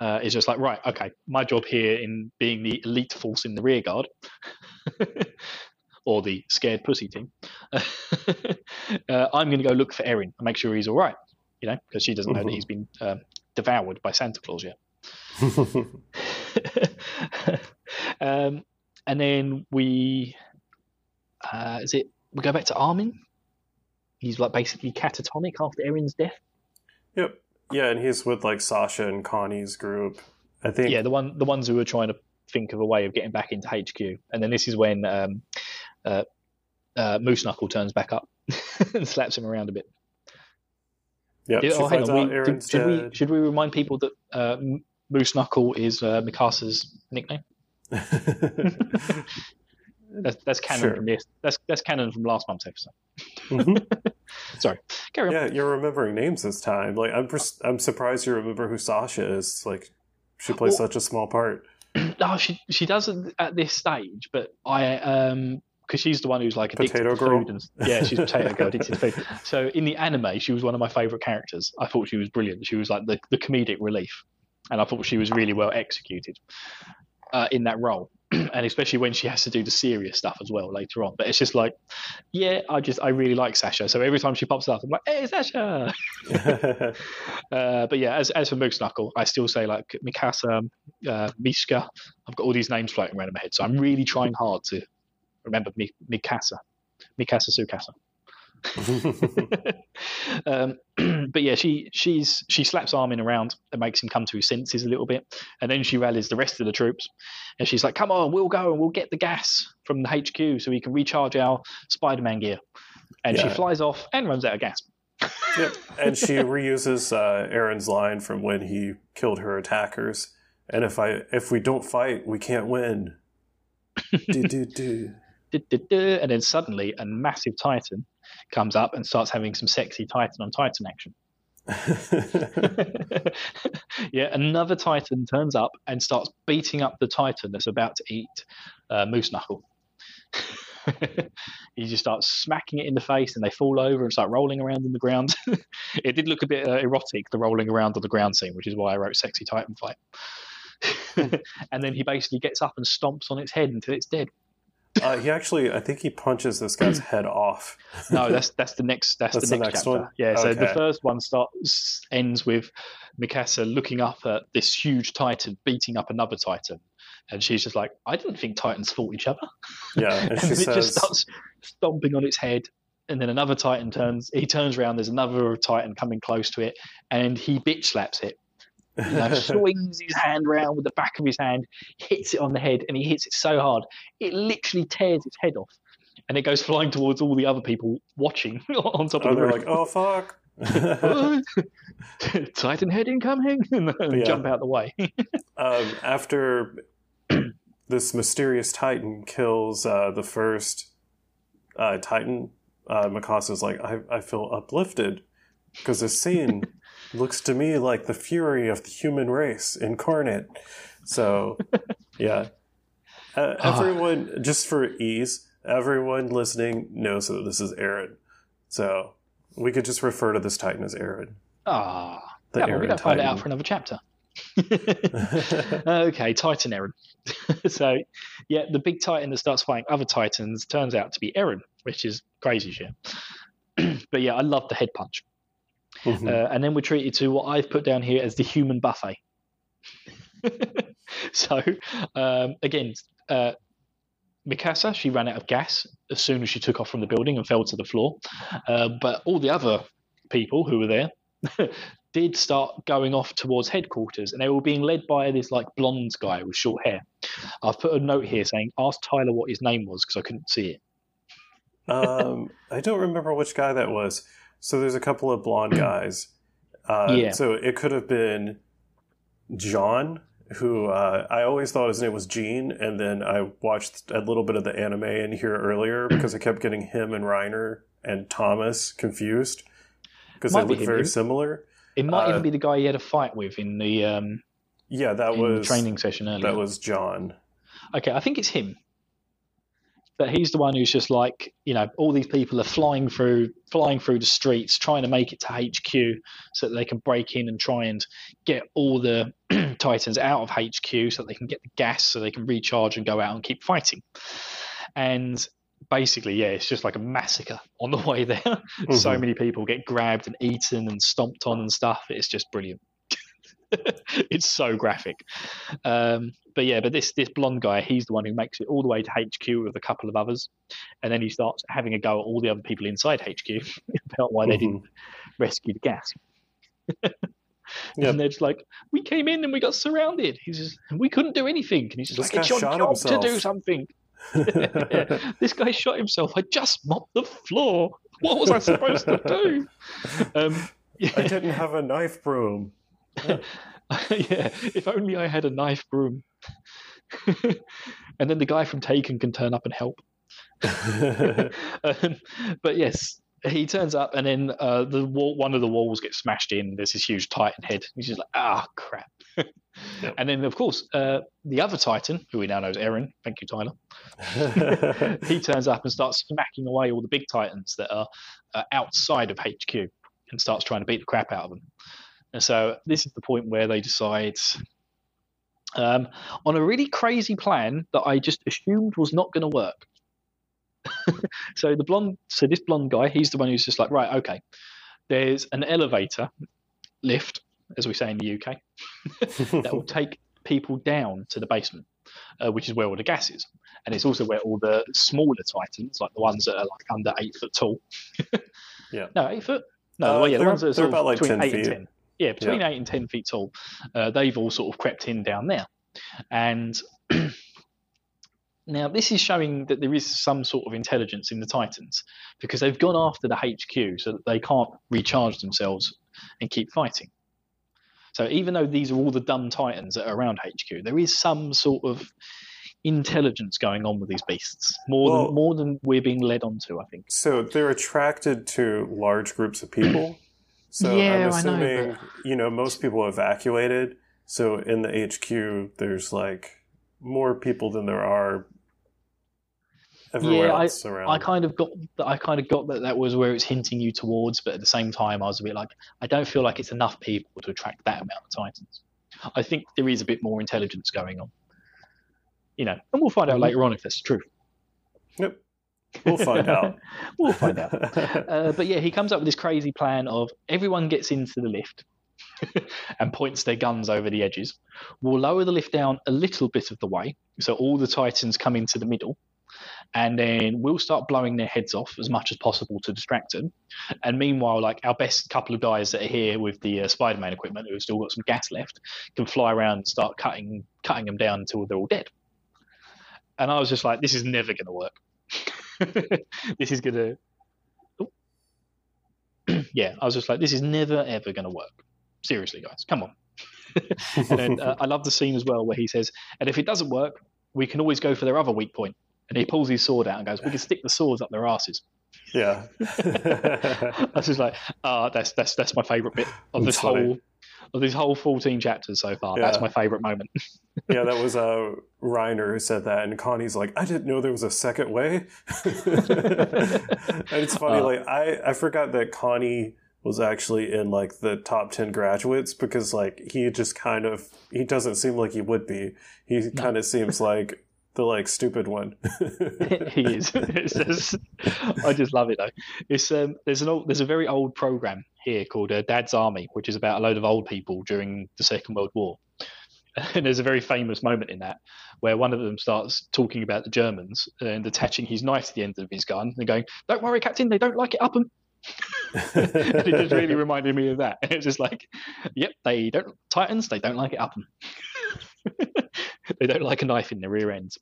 uh, is just like right, okay, my job here in being the elite force in the rear guard, (laughs) or the scared pussy team, (laughs) uh, I'm going to go look for Eren and make sure he's all right, you know, because she doesn't know that Mhm. he's been um, devoured by Santa Claus yet. um, and then we, uh, is it? We go back to Armin. He's like basically catatonic after Eren's death. yep. Yeah, and he's with like Sasha and Connie's group. I think. Yeah, the one, the ones who were trying to think of a way of getting back into HQ. And then this is when um, uh, uh, Moose Knuckle turns back up (laughs) and slaps him around a bit. Yep, Yeah, she oh, hang on. We, did, should, we, should we remind people that uh, Moose Knuckle is uh, Mikasa's nickname? (laughs) That's, that's canon Sure. from this. That's that's canon from last month's episode. Mhm. (laughs) Sorry, carry on. Yeah, you're remembering names this time. Like I'm, pers- I'm surprised you remember who Sasha is. Like, she plays Well- such a small part. No, (clears throat) she she doesn't at this stage, but I um because she's the one who's like addicted Potato to girl? food and yeah, she's a potato girl addicted to food. (laughs) So in the anime, she was one of my favorite characters. I thought she was brilliant. She was like the the comedic relief, and I thought she was really well executed uh, in that role. (clears throat) and especially when she has to do the serious stuff as well later on. But it's just like, yeah, I just I really like Sasha. So every time she pops up, I'm like, hey, Sasha. (laughs) Uh, but yeah, as, as for Moose Knuckle, I still say like Mikasa, uh, Mishka. I've got all these names floating around in my head, so I'm really trying hard to remember Mikasa, Mikasa Sukasa. (laughs) um, (clears throat) but yeah, she she's she slaps Armin around and makes him come to his senses a little bit, and then she rallies the rest of the troops, and she's like, "Come on, we'll go and we'll get the gas from the HQ so we can recharge our Spider-Man gear." And she flies off and runs out of gas. (laughs) yep. And she reuses uh, Eren's line from when he killed her attackers. And if I if we don't fight, we can't win. (laughs) do, do, do. And then suddenly a massive titan comes up and starts having some sexy titan on titan action. (laughs) yeah, another titan turns up and starts beating up the titan that's about to eat uh, Moose Knuckle. (laughs) he just starts smacking it in the face and they fall over and start rolling around in the ground. (laughs) it did look a bit uh, erotic, the rolling around on the ground scene, which is why I wrote Sexy Titan Fight. and then he basically gets up and stomps on its head until it's dead. Uh, he actually, I think he punches this guy's head off. No, that's that's the next that's, That's the the next, chapter. one? Yeah, so the first one starts ends with Mikasa looking up at this huge titan beating up another titan, and she's just like, "I didn't think titans fought each other." Yeah, and (laughs) and it just starts stomping on its head, and then another titan turns. He turns around. There's another titan coming close to it, and he bitch slaps it. You know, (laughs) swings his hand round with the back of his hand, hits it on the head, and he hits it so hard it literally tears its head off, and it goes flying towards all the other people watching (laughs) on top of oh, the they're roof. like, oh fuck. (laughs) Titan head incoming, and Yeah. jump out the way. um, after (clears throat) this mysterious Titan kills uh, the first uh, Titan, uh, Mikasa's like, I, I feel uplifted because this scene looks to me like the fury of the human race incarnate. So, (laughs) yeah. Uh, everyone, just for ease, everyone listening knows that this is Eren. So, we could just refer to this Titan as Eren. Ah, The yeah, well, we Eren don't find it out for another chapter. (laughs) (laughs) okay, Titan Eren. so, yeah, the big Titan that starts fighting other Titans turns out to be Eren, which is crazy shit. (clears throat) but yeah, I love the head punch. Mhm. Uh, and then we're treated to what I've put down here as the human buffet. (laughs) so, um, again, uh, Mikasa, she ran out of gas as soon as she took off from the building and fell to the floor. Uh, but all the other people who were there (laughs) did start going off towards headquarters, and they were being led by this like blonde guy with short hair. I've put a note here saying, "Ask Tyler what his name was" because I couldn't see it. um, I don't remember which guy that was. So there's a couple of blonde (clears throat) guys. Uh, Yeah. So it could have been John who uh, I always thought his name was Gene, and then I watched a little bit of the anime in here earlier (clears throat) because I kept getting him and Reiner and Thomas confused because they Might be look very similar. It might Uh, even be the guy he had a fight with in the, um, Yeah, that was training session earlier. that was John. Okay, I think it's him. But he's the one who's just like, you know, all these people are flying through flying through the streets trying to make it to HQ so that they can break in and try and get all the (clears throat) Titans out of HQ so that they can get the gas so they can recharge and go out and keep fighting. And basically, yeah, it's just like a massacre on the (laughs) way there. so Mhm. many people get grabbed and eaten and stomped on and stuff. It's just brilliant. (laughs) it's so graphic. Um, but yeah, but this this blonde guy, he's the one who makes it all the way to HQ with a couple of others, and then he starts having a go at all the other people inside HQ (laughs) about why they didn't rescue the gas. (laughs) Yep. And they're just like, "We came in and we got surrounded." He's just, "We couldn't do anything." And he's just This like, "It's your job himself." to do something." Yeah. This guy shot himself. I just mopped the floor. What was I supposed to do? Um, yeah. I didn't have a knife broom. (laughs) yeah, if only I had a knife broom. (laughs) and then the guy from Taken can turn up and help. (laughs) um, but yes, he turns up, and then uh, the wall, one of the walls gets smashed in. There's this huge Titan head. He's just like, ah, crap. Yep. And then, of course, uh, the other Titan, who we now know as Eren, thank you, Tyler, he turns up and starts smacking away all the big Titans that are uh, outside of HQ and starts trying to beat the crap out of them. And so this is the point where they decide um, on a really crazy plan that I just assumed was not going to work. (laughs) so the blonde, so this blonde guy, he's the one who's just like, right, okay, there's an elevator lift, as we say in the UK, (laughs) that will (laughs) take people down to the basement, uh, which is where all the gas is. And it's also where all the smaller titans, like the ones that are like under eight foot tall. Yeah. No, eight foot. No, Uh, well, yeah, the ones that are about, like, between 10 eight and feet. ten. Yeah, between eight and ten feet tall. Uh, they've all sort of crept in down there, and (clears throat) now this is showing that there is some sort of intelligence in the Titans because they've gone after the HQ so that they can't recharge themselves and keep fighting. So even though these are all the dumb Titans that are around HQ, there is some sort of intelligence going on with these beasts more Well- than more than we're being led onto. I think. So they're attracted to large groups of people. So Yeah, I'm I know, assuming, you know, most people evacuated. So in the HQ, there's like more people than there are everywhere Yeah, I- around. I kind of got that. I kind of got that that was where it's hinting you towards, but at the same time, I was a bit like, I don't feel like it's enough people to attract that amount of Titans. I think there is a bit more intelligence going on, you know, and we'll find out Mhm. later on if that's true. We'll find out. (laughs) we'll find out. Uh, but yeah, he comes up with this crazy plan of everyone gets into the lift (laughs) and points their guns over the edges. We'll lower the lift down a little bit of the way, so all the Titans come into the middle, and then we'll start blowing their heads off as much as possible to distract them. And meanwhile, like our best couple of guys that are here with the uh, Spider-Man equipment, who've still got some gas left, can fly around and start cutting cutting them down until they're all dead. And I was just like, this is never going to work. (laughs) this is to (clears throat) yeah, I was just like, this is never ever to work. Seriously, guys, come on. (laughs) and then uh, I love the scene as well where he says, and if it doesn't work, we can always go for their other weak point. And he pulls his sword out and goes, we can stick the swords up their asses. yeah. (laughs) I was just like, ah, that's that's that's my favourite bit of this whole of these whole fourteen chapters so far. That's my favourite moment. (laughs) yeah, that was uh, Reiner who said that, and Connie's like, "I didn't know there was a second way." (laughs) and it's funny, Uh. like I I forgot that Connie was actually in like the top ten graduates because like he just kind of he doesn't seem like he would be. He kind of seems like the like stupid one. (laughs) he is. (laughs) Just, I just love it though. It's um, there's an old, there's a very old program here called uh, Dad's Army, which is about a load of old people during the Second World War. (laughs) And there's a very famous moment in that where one of them starts talking about the Germans and attaching his knife to the end of his gun and going, "Don't worry, Captain, they don't like it up 'em." and it just really reminded me of that. It's just like, yep, they don't Titans, they don't like it up 'em. (laughs) they don't like a knife in the rear ends.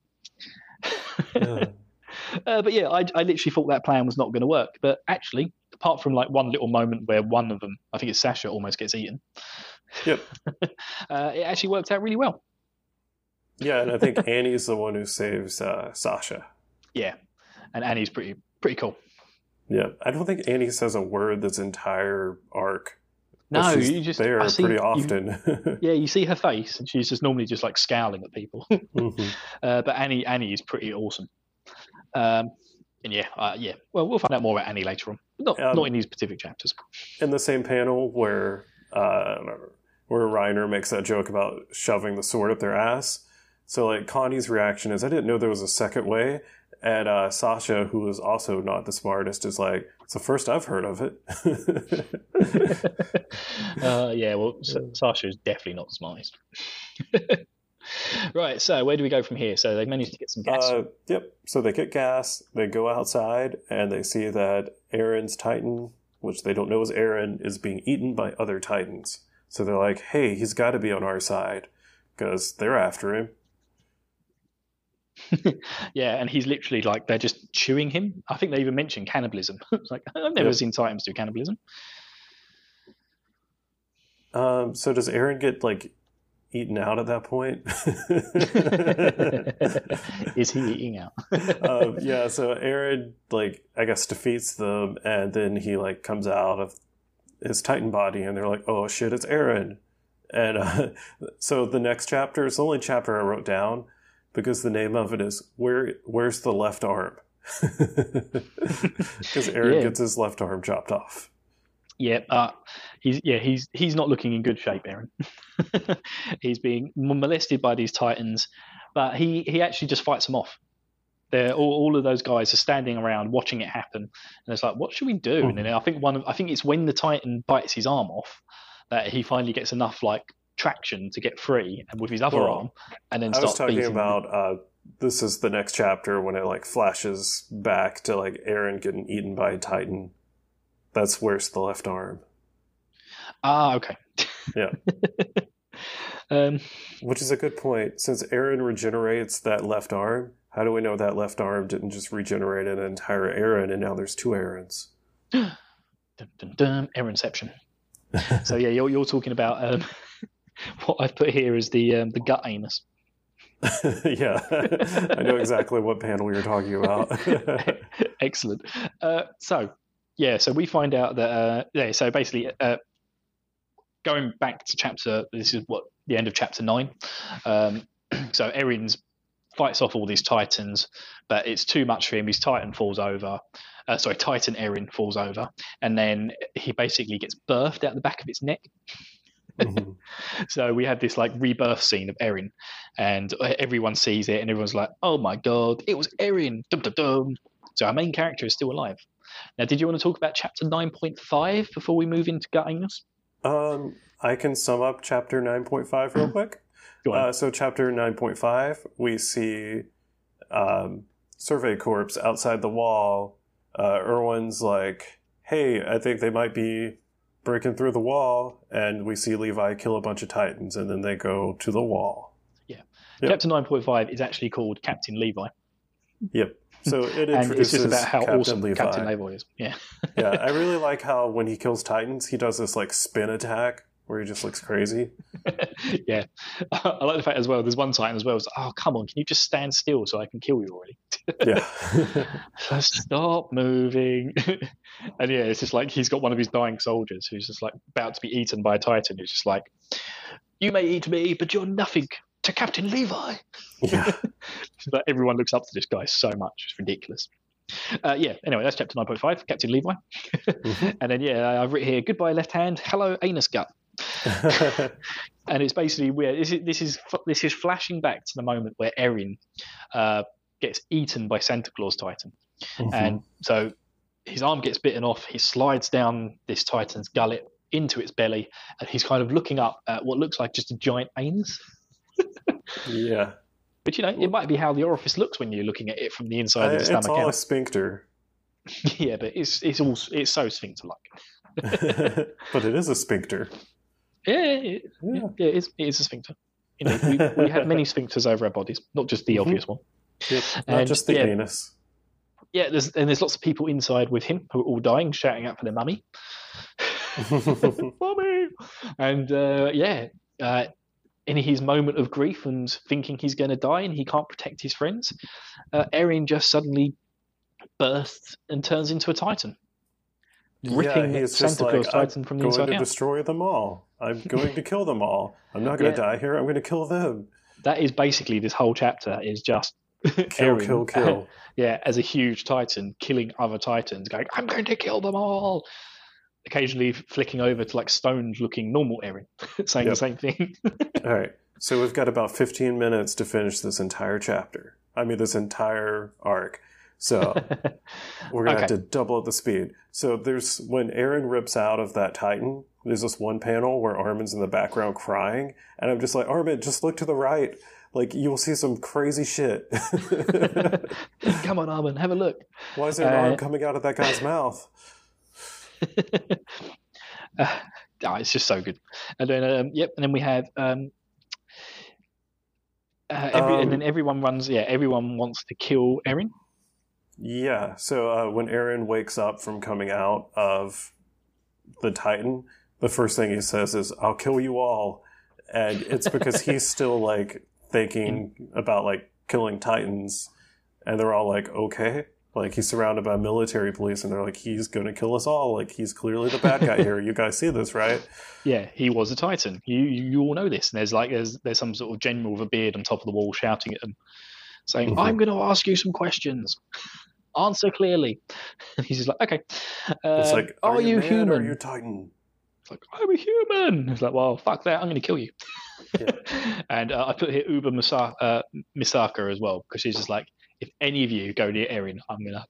Yeah. (laughs) Uh, but yeah, I, I literally thought that plan was not going to work. But actually, apart from like one little moment where one of them, I think it's Sasha, almost gets eaten, Yep. (laughs) uh, it actually worked out really well. Yeah, and I think Annie's the one who saves uh, Sasha. Yeah, and Annie's pretty pretty cool. Yeah, I don't think Annie says a word this entire arc. No, you just there I see- pretty you- often. (laughs) yeah, you see her face, and she's just normally just like scowling at people. (laughs) Mhm. uh, but Annie Annie is pretty awesome. Um, and yeah, uh, yeah. Well, we'll find out more about Annie later on. Not Um, not in these specific chapters. In the same panel where uh, where Reiner makes that joke about shoving the sword up their ass. So like Connie's reaction is, I didn't know there was a second way. And uh, Sasha, who is also not the smartest, is like, it's the first I've heard of it. (laughs) uh, yeah, well, Sa- Sasha is definitely not the smartest. (laughs) right, so where do we go from here? So they managed to get some gas. Uh, yep. So they get gas, they go outside, and they see that Eren's Titan, which they don't know is Eren, is being eaten by other Titans. So they're like, hey, he's got to be on our side because they're after him. (laughs) yeah, and he's literally like they're just chewing him. I think they even mentioned cannibalism. (laughs) it's like I've never Yeah. seen Titans do cannibalism. Um, so does Eren get like eaten out at that point? (laughs) is he eating out? um, yeah. So Eren, like, I guess defeats them, and then he like comes out of his Titan body, and they're like, "Oh shit, it's Eren." And uh, so the next chapter is the only chapter I wrote down because the name of it is "Where Where's the left arm?" (laughs) Because Eren Yeah. gets his left arm chopped off. Yeah, uh, he's yeah he's he's not looking in good shape, Eren. (laughs) he's being molested by these titans, but he he actually just fights them off. They're all, all of those guys are standing around watching it happen, and it's like, what should we do? And then I think one of, I think it's when the titan bites his arm off that he finally gets enough like traction to get free and with his other Well, arm, and then I was talking beating about uh, this is the next chapter when it like flashes back to like Eren getting eaten by a Titan. That's where's the left arm. Ah, okay. Yeah. (laughs) um, Which is a good point. Since Eren regenerates that left arm, how do we know that left arm didn't just regenerate an entire Eren and now there's two Erens? (gasps) dun, dun, dun, Aaronception. (laughs) so yeah, you're you're talking about um, (laughs) what I've put here is the um, the gut anus. (laughs) (laughs) yeah, I know exactly what panel you're talking about. Excellent. Uh, so yeah, so we find out that uh, yeah, so basically uh, going back to chapter, this is what the end of chapter nine. Um, (clears throat) so Eren's fights off all these titans, but it's too much for him. His titan falls over. Uh, sorry, Titan Eren falls over, and then he basically gets birthed out the back of its neck. Mhm. (laughs) So we had this like rebirth scene of Eren, and everyone sees it, and everyone's like, "Oh my god, it was Eren!" Dum dum dum. So our main character is still alive. Now, did you want to talk about chapter nine point five before we move into Gut Anus? Um, I can sum up chapter 9.5 real quick. Go on. Uh, so, chapter 9.5, we see um, Survey Corps outside the wall. Uh, Erwin's like, hey, I think they might be breaking through the wall. And we see Levi kill a bunch of Titans, and then they go to the wall. yep. Chapter nine point five is actually called Captain Levi, Yep. So, it (laughs) and it's introduces just about how Captain awesome Levi. Captain Levi is. Yeah, (laughs) yeah, I really like how when he kills Titans, he does this like spin attack where he just looks crazy. (laughs) yeah. (laughs) I like the fact as well. There's one Titan as well. It's like, oh come on, can you just stand still so I can kill you already? (laughs) Yeah. Stop moving. and yeah, it's just like he's got one of his dying soldiers who's just like about to be eaten by a titan who's just like, You may eat me, but you're nothing to Captain Levi. yeah. Like everyone looks up to this guy so much. It's ridiculous. Uh, yeah, anyway, that's chapter 9.5, Captain Levi. Mhm. And then, yeah, I've written here, goodbye left hand, hello anus gut. (laughs) and it's basically where this is this is this is flashing back to the moment where Eren uh, gets eaten by Santa Claus Titan, Mm-hmm. and so his arm gets bitten off. He slides down this Titan's gullet into its belly, and he's kind of looking up at what looks like just a giant anus. (laughs) yeah. But you know, it might be how the orifice looks when you're looking at it from the inside of the it's stomach all a sphincter, (laughs) yeah, but it's it's all it's so sphincter-like. but it is a sphincter. Yeah, it, Yeah. yeah, it is, it is a sphincter. Indeed, we, we have many (laughs) sphincters over our bodies, not just the Mhm. obvious one. Yep. Not just the yeah. anus. Yeah, there's and there's lots of people inside with him who are all dying, shouting out for their mummy, (laughs) mummy, and uh, yeah, uh, in his moment of grief and thinking he's going to die and he can't protect his friends, uh, Eren just suddenly bursts and turns into a Titan, ripping yeah, he's Santa just like, Claus I'm Titan from the going to out. destroy them all. I'm going to kill them all. I'm not going (laughs) to die here. I'm going to kill them. That is basically this whole chapter is just (laughs) Kill, Eren, kill, kill. (laughs) yeah, as a huge Titan killing other Titans, going, "I'm going to kill them all." Occasionally flicking over to like stoned-looking normal Eren, saying the same thing. All right. So we've got about 15 minutes to finish this entire chapter. I mean, this entire arc. So (laughs) we're going to have to double up the speed. So there's when Eren rips out of that Titan, there's this one panel where Armin's in the background crying. And I'm just like, Armin, just look to the right. Like, you will see some crazy shit. (laughs) Come on, Armin, have a look. Why is there an Uh, arm coming out of that guy's mouth? (laughs) uh, ah, it's just so good. And then, um, yep, and then we have, um, uh, every, Um, and then everyone runs. Yeah, everyone wants to kill Eren. Yeah. So uh, when Eren wakes up from coming out of the Titan, the first thing he says is, "I'll kill you all," and it's because (laughs) he's still like thinking about like killing Titans, and they're all like, "Okay." Like he's surrounded by military police, and they're like, "He's going to kill us all." Like he's clearly the bad guy here. You guys see this, right? Yeah, he was a Titan. You you all know this. And there's like there's there's some sort of general with a beard on top of the wall shouting at them, saying, Mhm. "I'm going to ask you some questions. Answer clearly." And (laughs) he's just like, "Okay." It's Um, like, are, you man human? Or are you Titan? It's like, I'm a human. It's like, well, fuck that. I'm going to kill you. Yeah. (laughs) and uh, I put here Uber Misa- uh, Misaka as well because she's just like, if any of you go near Eren, I'm going to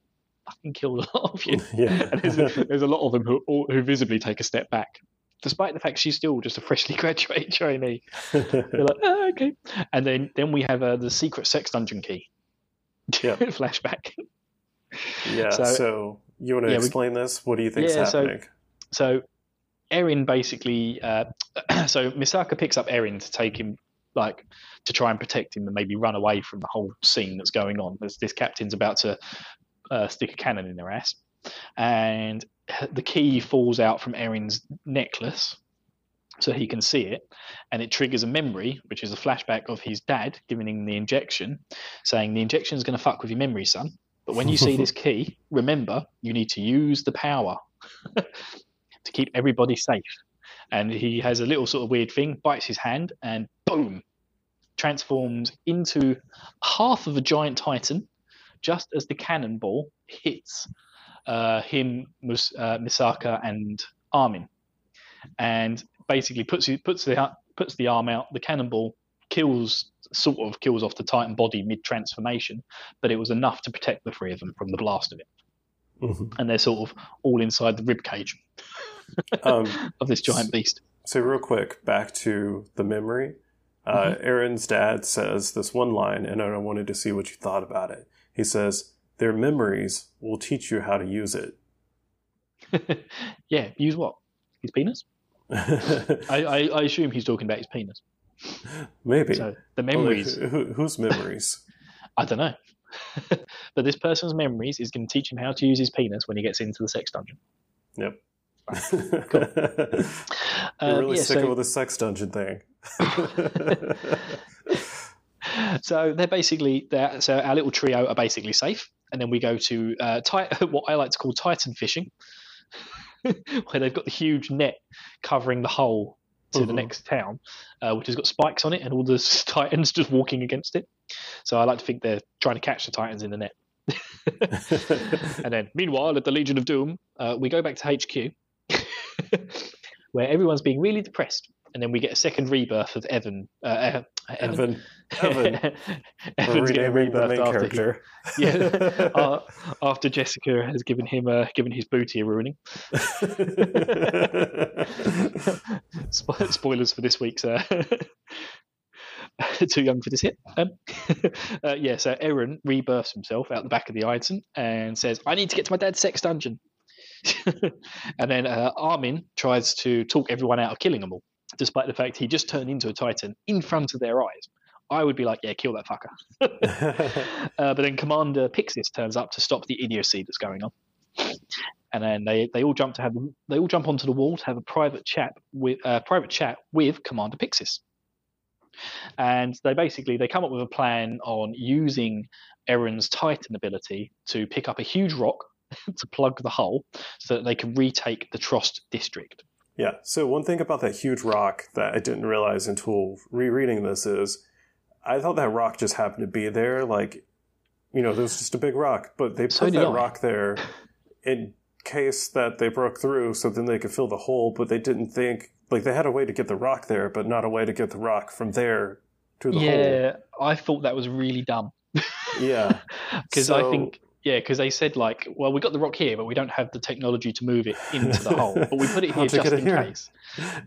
fucking kill a lot of you. (laughs) Yeah. and there's, a, there's a lot of them who, all- who visibly take a step back, despite the fact she's still just a freshly graduated trainee. They're like, oh, okay. And then, then we have uh, the secret sex dungeon key. Yep. Flashback. Yeah. So, So- you want to Yeah, we- explain this? What do you think's Yeah, so- happening? So Eren basically, uh, (clears throat) so Misaka picks up Eren to take him, like, to try and protect him and maybe run away from the whole scene that's going on. There's, this captain's about to uh, stick a cannon in their ass, and the key falls out from Eren's necklace. So he can see it, and it triggers a memory, which is a flashback of his dad giving him the injection, saying the injection is going to fuck with your memory, son. But when you see this (laughs) key, remember you need to use the power (laughs) to keep everybody safe. And he has a little sort of weird thing, bites his hand, and boom, transforms into half of a giant titan, just as the cannonball hits uh, him, Mus- uh, Misaka, and Armin, and basically puts puts the puts the arm out. The cannonball kills sort of kills off the titan body mid transformation, but it was enough to protect the three of them from the blast of it. Mhm. And they're sort of all inside the rib cage (laughs) Um, of this giant beast. So real quick, back to the memory. Uh, Eren's dad says this one line, and I wanted to see what you thought about it. He says, "Their memories will teach you how to use it." (laughs) yeah, use what? His penis? (laughs) I, I, I assume he's talking about his penis. (laughs) Maybe. So the Well, memories, who, whose memories? (laughs) I don't know. (laughs) but this person's memories is going to teach him how to use his penis when he gets into the sex dungeon. yep. Cool. You're Um, really yeah, sticking so- with the sex dungeon thing. so they're basically they're, so our little trio are basically safe, and then we go to uh, what I like to call Titan fishing, where they've got the huge net covering the hole to the Mhm. next town, uh, which has got spikes on it, and all the (laughs) Titans just walking against it. So I like to think they're trying to catch the Titans in the net. (laughs) and then, meanwhile, at the Legion of Doom, uh, we go back to HQ, (laughs) where everyone's being really depressed, and then we get a second rebirth of Evan. Uh, Evan. Evan, Evan. (laughs) Evan's getting rebirthed after he, character. (laughs) yeah, uh, after Jessica has given him uh, given his booty a ruining. (laughs) Spo- Spoilers for this week's. Uh, too young for this hit. Um, uh, yeah, so Eren rebirths himself out the back of the Eidson and says, "I need to get to my dad's sex dungeon." and then uh, Armin tries to talk everyone out of killing them all, despite the fact he just turned into a Titan in front of their eyes. I would be like, "Yeah, kill that fucker." (laughs) uh, but then Commander Pixis turns up to stop the idiocy that's going on. And then they, they all jump to have they all jump onto the wall to have a private chat with uh, private chat with Commander Pixis. and they basically they come up with a plan on using Eren's Titan ability to pick up a huge rock (laughs) to plug the hole so that they can retake the Trost district. Yeah. So one thing about that huge rock that I didn't realize until rereading this is I thought that rock just happened to be there. Like, you know, there was just a big rock, but they put So that I. rock there in case that they broke through so then they could fill the hole, but they didn't think, like, they had a way to get the rock there, but not a way to get the rock from there to the hole. yeah, I thought that was really dumb (laughs) Yeah. (laughs) because I think yeah, because they said like, well, we got the rock here, but we don't have the technology to move it into the hole, but we put it (laughs) here just it in here? case.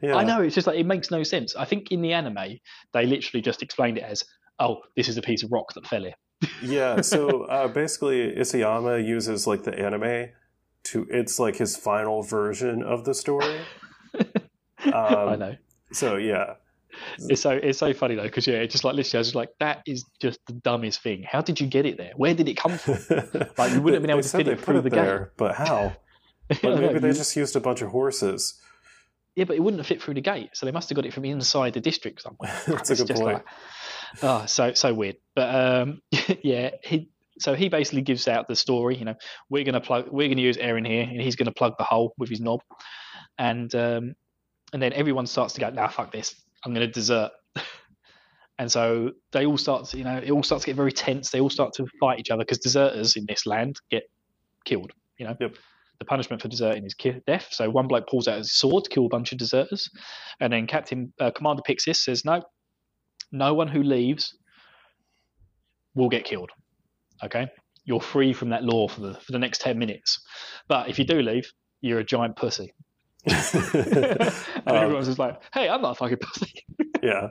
Yeah. I know it's just like it makes no sense. I think in the anime they literally just explained it as, oh, this is a piece of rock that fell here. yeah, so (laughs) uh, basically, Isayama uses like the anime to it's like his final version of the story. (laughs) I Um, know. So yeah, It's so it's so funny though because yeah, it's just like literally I was just like that is just the dumbest thing. How did you get it there? Where did it come from? (laughs) like you wouldn't have been able to fit it through it the there, but how? I But know, maybe they you- just used a bunch of horses. yeah, but it wouldn't have fit through the gate, so they must have got it from inside the district somewhere. (laughs) That's a good point. like- oh, so so weird. But um, (laughs) yeah, he so he basically gives out the story. You know, we're gonna plug, we're gonna use Eren here, and he's gonna plug the hole with his knob, and um, and then everyone starts to go, nah, fuck this, I'm gonna desert. (laughs) And so they all start, to, you know, it all starts to get very tense. They all start to fight each other because deserters in this land get killed. You know, Yep. the punishment for deserting is ki- death. So one bloke pulls out his sword to kill a bunch of deserters, and then Captain uh, Commander Pixis says, "No, no one who leaves will get killed. Okay, you're free from that law for the for the next ten minutes. But if you do leave, you're a giant pussy." (laughs) and Um, everyone's just like, "Hey, I'm not a fucking pussy." (laughs) yeah.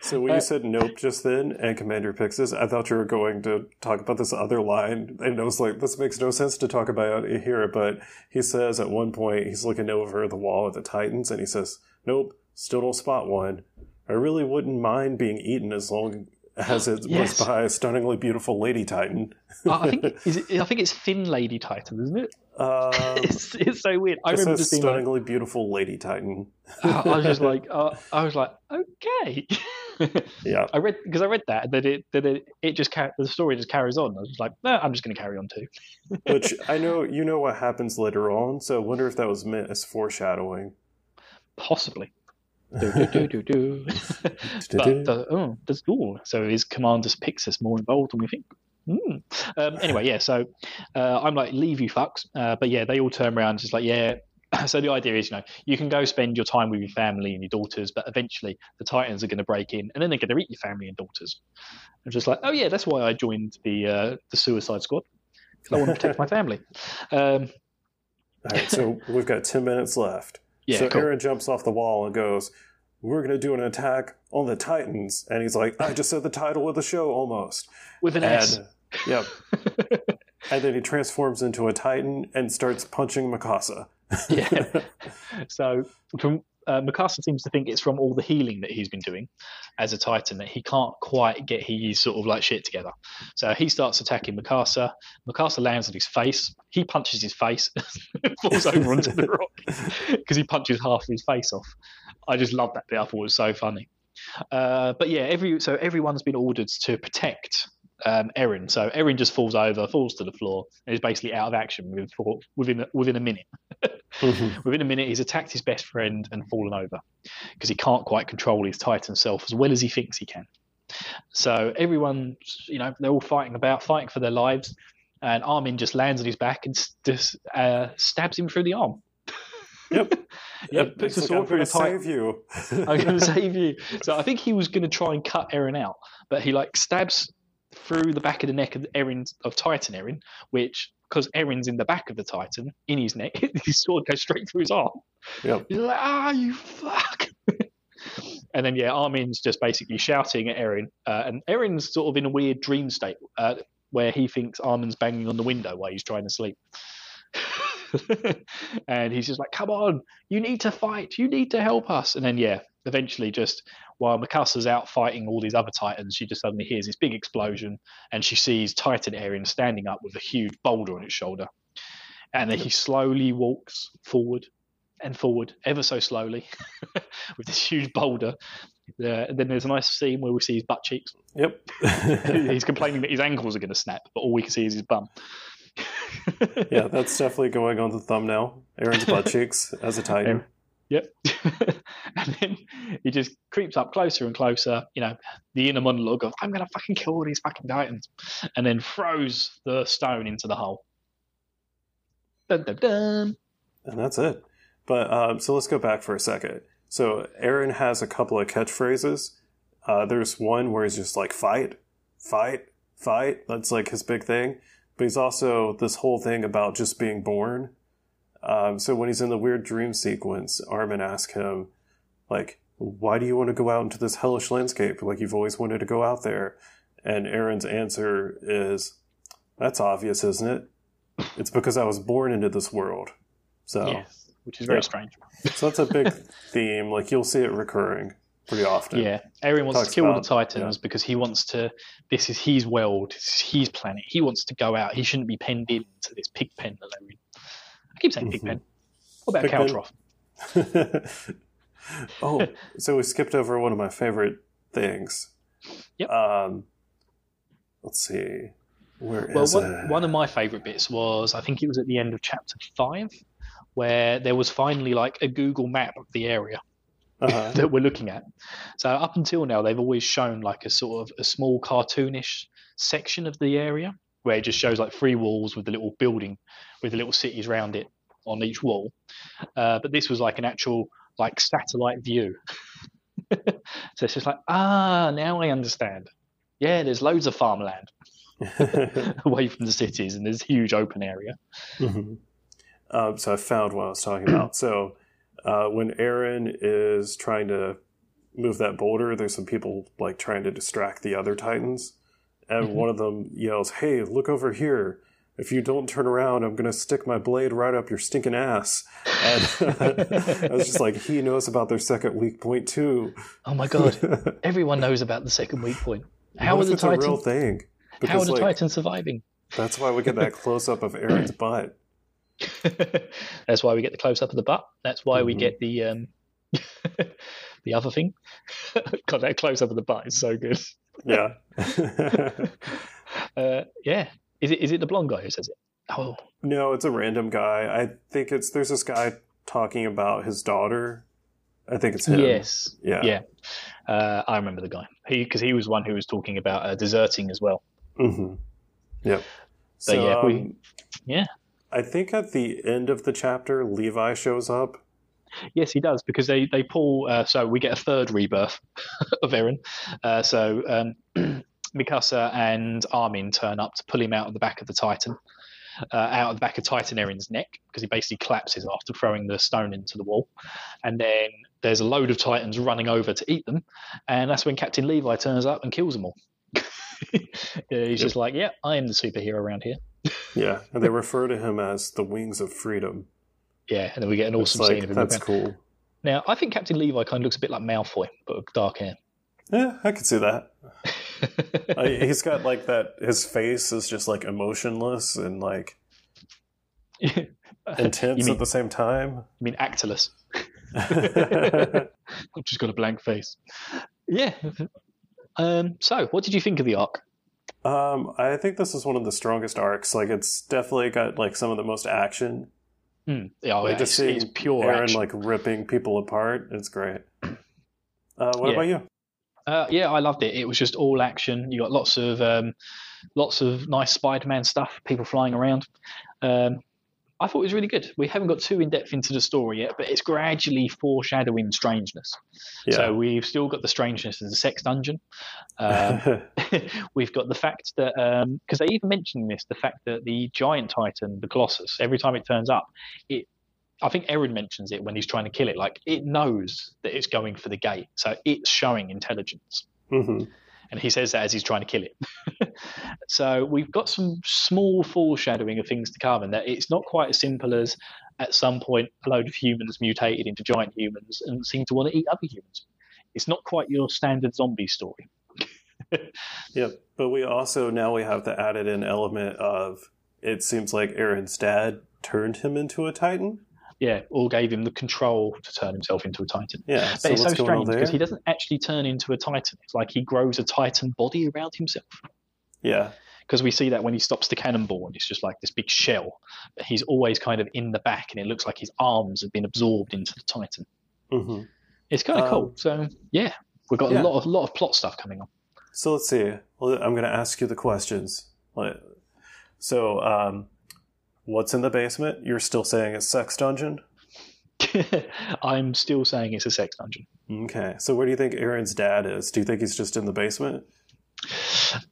So when Uh, you said nope just then and Commander Pixis, I thought you were going to talk about this other line, and I was like, this makes no sense to talk about it here. But he says at one point he's looking over the wall at the Titans, and he says, "Nope, still don't spot one. I really wouldn't mind being eaten as long as it Yes. was by a stunningly beautiful Lady Titan." I think (laughs) it, I think it's Thin Lady Titan, isn't it? Um, (laughs) It's, it's so weird. I remember says being like, stunningly beautiful Lady Titan. (laughs) I was just like, uh, I was like, okay. Yeah. I read because I read that that it that it, it just car- the story just carries on. I was like, no, I'm just going to carry on too. Which I know you know what happens later on, so I wonder if that was meant as foreshadowing. Possibly. Do, do, do, do, do. (laughs) but uh, oh, that's cool. So is Commander's Pixis more involved than we think? Hmm. Um, anyway, yeah. So uh, I'm like, leave you fucks. Uh, but yeah, they all turn around, just like, yeah. (clears throat) So the idea is, you know, you can go spend your time with your family and your daughters, but eventually the Titans are going to break in, and then they're going to eat your family and daughters. I'm just like, oh yeah, that's why I joined the uh, the Suicide Squad because I want to protect my family. (laughs) Um, All right, so we've got 10 minutes left. Yeah, so cool. Eren jumps off the wall and goes, We're going to do an attack on the Titans. And he's like, I just said the title of the show almost. with an S. And, yep. (laughs) and then he transforms into a Titan and starts punching Mikasa. yeah. (laughs) So from uh, Mikasa seems to think it's from all the healing that he's been doing as a Titan that he can't quite get his sort of like shit together. So he starts attacking Mikasa. Mikasa lands on his face. He punches his face, (laughs) falls over onto the (laughs) rock because he punches half of his face off. I just love that bit. I thought it was so funny. Uh, but yeah, every so everyone's been ordered to protect um, Eren. So Eren just falls over, falls to the floor, and is basically out of action within within within a minute. (laughs) Mhm. Within a minute, he's attacked his best friend and fallen over because he can't quite control his Titan self as well as he thinks he can. So everyone, you know, they're all fighting about, fighting for their lives, and Armin just lands on his back and just uh, stabs him through the arm. Yep. (laughs) Yep, puts like, sword I'm through going the to save you. I'm going (laughs) to save you. So I think he was going to try and cut Eren out, but he like stabs through the back of the neck of Eren of Titan Eren, which because Eren's in the back of the Titan in his neck, (laughs) his sword goes straight through his arm. Yep. He's like, ah, you fuck. (laughs) and then yeah, Armin's just basically shouting at Eren, uh, and Eren's sort of in a weird dream state uh, where he thinks Armin's banging on the window while he's trying to sleep. (laughs) and he's just like, "Come on, you need to fight. You need to help us." And then yeah, eventually, just while Mikasa's out fighting all these other Titans, she just suddenly hears this big explosion, and she sees Titan Eren standing up with a huge boulder on his shoulder, and then he slowly walks forward and forward, ever so slowly, (laughs) with this huge boulder, Uh, then there's a nice scene where we see his butt cheeks. Yep. (laughs) He's (laughs) complaining that his ankles are going to snap, but all we can see is his bum. yeah, that's definitely going on the thumbnail. Eren's butt cheeks as a Titan. Yep. (laughs) and then he just creeps up closer and closer, you know, the inner monologue of, I'm going to fucking kill all these fucking Titans, and then throws the stone into the hole. Dun, dun, dun. And that's it. But um, so let's go back for a second. So Eren has a couple of catchphrases. Uh, there's one where he's just like, fight, fight, fight. That's like his big thing. But he's also this whole thing about just being born. Um, so when he's in the weird dream sequence, Armin asks him, like, why do you want to go out into this hellish landscape? Like you've always wanted to go out there. And Eren's answer is, that's obvious, isn't it? It's because I was born into this world. So, Yes, which is very Yeah. strange. so that's a big (laughs) theme. Like you'll see it recurring pretty often. Yeah, Eren wants Talks to kill all the about- Titans because he wants to. This is his world. This is his planet. He wants to go out. He shouldn't be penned into this pig pen that they're in. Keep saying pig Mhm. pen. What about Pig cow trough? (laughs) oh, so we skipped over one of my favorite things. Yep. Um, let's see. Where Well, is one, it? one of my favourite bits was I think it was at the end of chapter five, where there was finally like a Google map of the area Uh-huh. (laughs) that we're looking at. So up until now, they've always shown like a sort of a small cartoonish section of the area where it just shows like three walls with the little building with the little cities around it on each wall. Uh, but this was like an actual like satellite view. (laughs) so it's just like ah, now I understand. Yeah, there's loads of farmland (laughs) away from the cities, and there's huge open area. Mhm. Um, so I found what I was talking about. (clears throat) So uh, when Eren is trying to move that boulder, there's some people like trying to distract the other Titans, and one of (laughs) them yells, "Hey, look over here! If you don't turn around, I'm gonna stick my blade right up your stinking ass." And (laughs) I was just like, he knows about their second weak point too. Oh my god, (laughs) everyone knows about the second weak point. How what are the it's a real Titans? thing? How are the like Titans surviving? that's why we get that close up of Eren's butt. That's why we get the close up of the butt. That's why we Mhm. get the um, the other thing. God, that close up of the butt is so good. Yeah. (laughs) Uh, yeah, is it is it the blonde guy who says it? Oh, No, it's a random guy. I think it's there's this guy talking about his daughter. I think it's him. yes, Yeah. yeah. Uh, I remember the guy. He because he was one who was talking about uh, deserting as well. hmm Yep. So, So yeah, we- um, yeah. I think at the end of the chapter, Levi shows up. Yes, he does because they they pull. Uh, so we get a third rebirth (laughs) of Eren. Uh, so um, (clears throat) Mikasa and Armin turn up to pull him out of the back of the Titan, uh, out of the back of Titan Eren's neck because he basically collapses after throwing the stone into the wall. And then there's a load of Titans running over to eat them, and that's when Captain Levi turns up and kills them all. (laughs) He's just like, "Yeah, I am the superhero around here." Yeah, and they refer to him as the Wings of Freedom. Yeah, and then we get an awesome scene of him. that's cool. Now, I think Captain Levi kind of looks a bit like Malfoy, but with dark hair. Yeah, I could see that. (laughs) I, he's got like that. His face is just like emotionless and like (laughs) intense mean- at the same time. I mean, actorless. (laughs) I've just got a blank face. Yeah. Um, so, what did you think of the arc? Um, I think this is one of the strongest arcs. Like, it's definitely got like some of the most action. Hmm. Yeah, like yeah, just it's, seeing it's pure Eren action. like ripping people apart. It's great. Uh, what Yeah. about you? Uh, yeah, I loved it. It was just all action. You got lots of um, lots of nice Spider-Man stuff, people flying around. Um, I thought it was really good. We haven't got too in depth into the story yet, but it's gradually foreshadowing strangeness. Yeah. So we've still got the strangeness as the sex dungeon. (laughs) Um, (laughs) we've got the fact that because they even mentioned this, the fact that the giant titan, the Colossus, every time it turns up, it. I think Eren mentions it when he's trying to kill it. Like it knows that it's going for the gate, so it's showing intelligence, Mhm. And he says that as he's trying to kill it. (laughs) so we've got some small foreshadowing of things to come, and that it's not quite as simple as at some point a load of humans mutated into giant humans and seem to want to eat other humans. It's not quite your standard zombie story. (laughs) Yep. But we also now we have the added in element of it seems like Eren's dad turned him into a Titan. Yeah, all gave him the control to turn himself into a Titan. Yeah. But so it's so strange because he doesn't actually turn into a Titan. It's like he grows a Titan body around himself. Yeah. Because we see that when he stops the cannonball and it's just like this big shell. But he's always kind of in the back and it looks like his arms have been absorbed into the Titan. Mm-hmm. It's kind of Um, cool. So yeah, we've got yeah. a lot of lot of plot stuff coming on. So let's see. Well, I'm going to ask you the questions. So, um, what's in the basement? You're still saying it's sex dungeon? (laughs) I'm still saying it's a sex dungeon. Okay. So, where do you think Eren's dad is? Do you think he's just in the basement?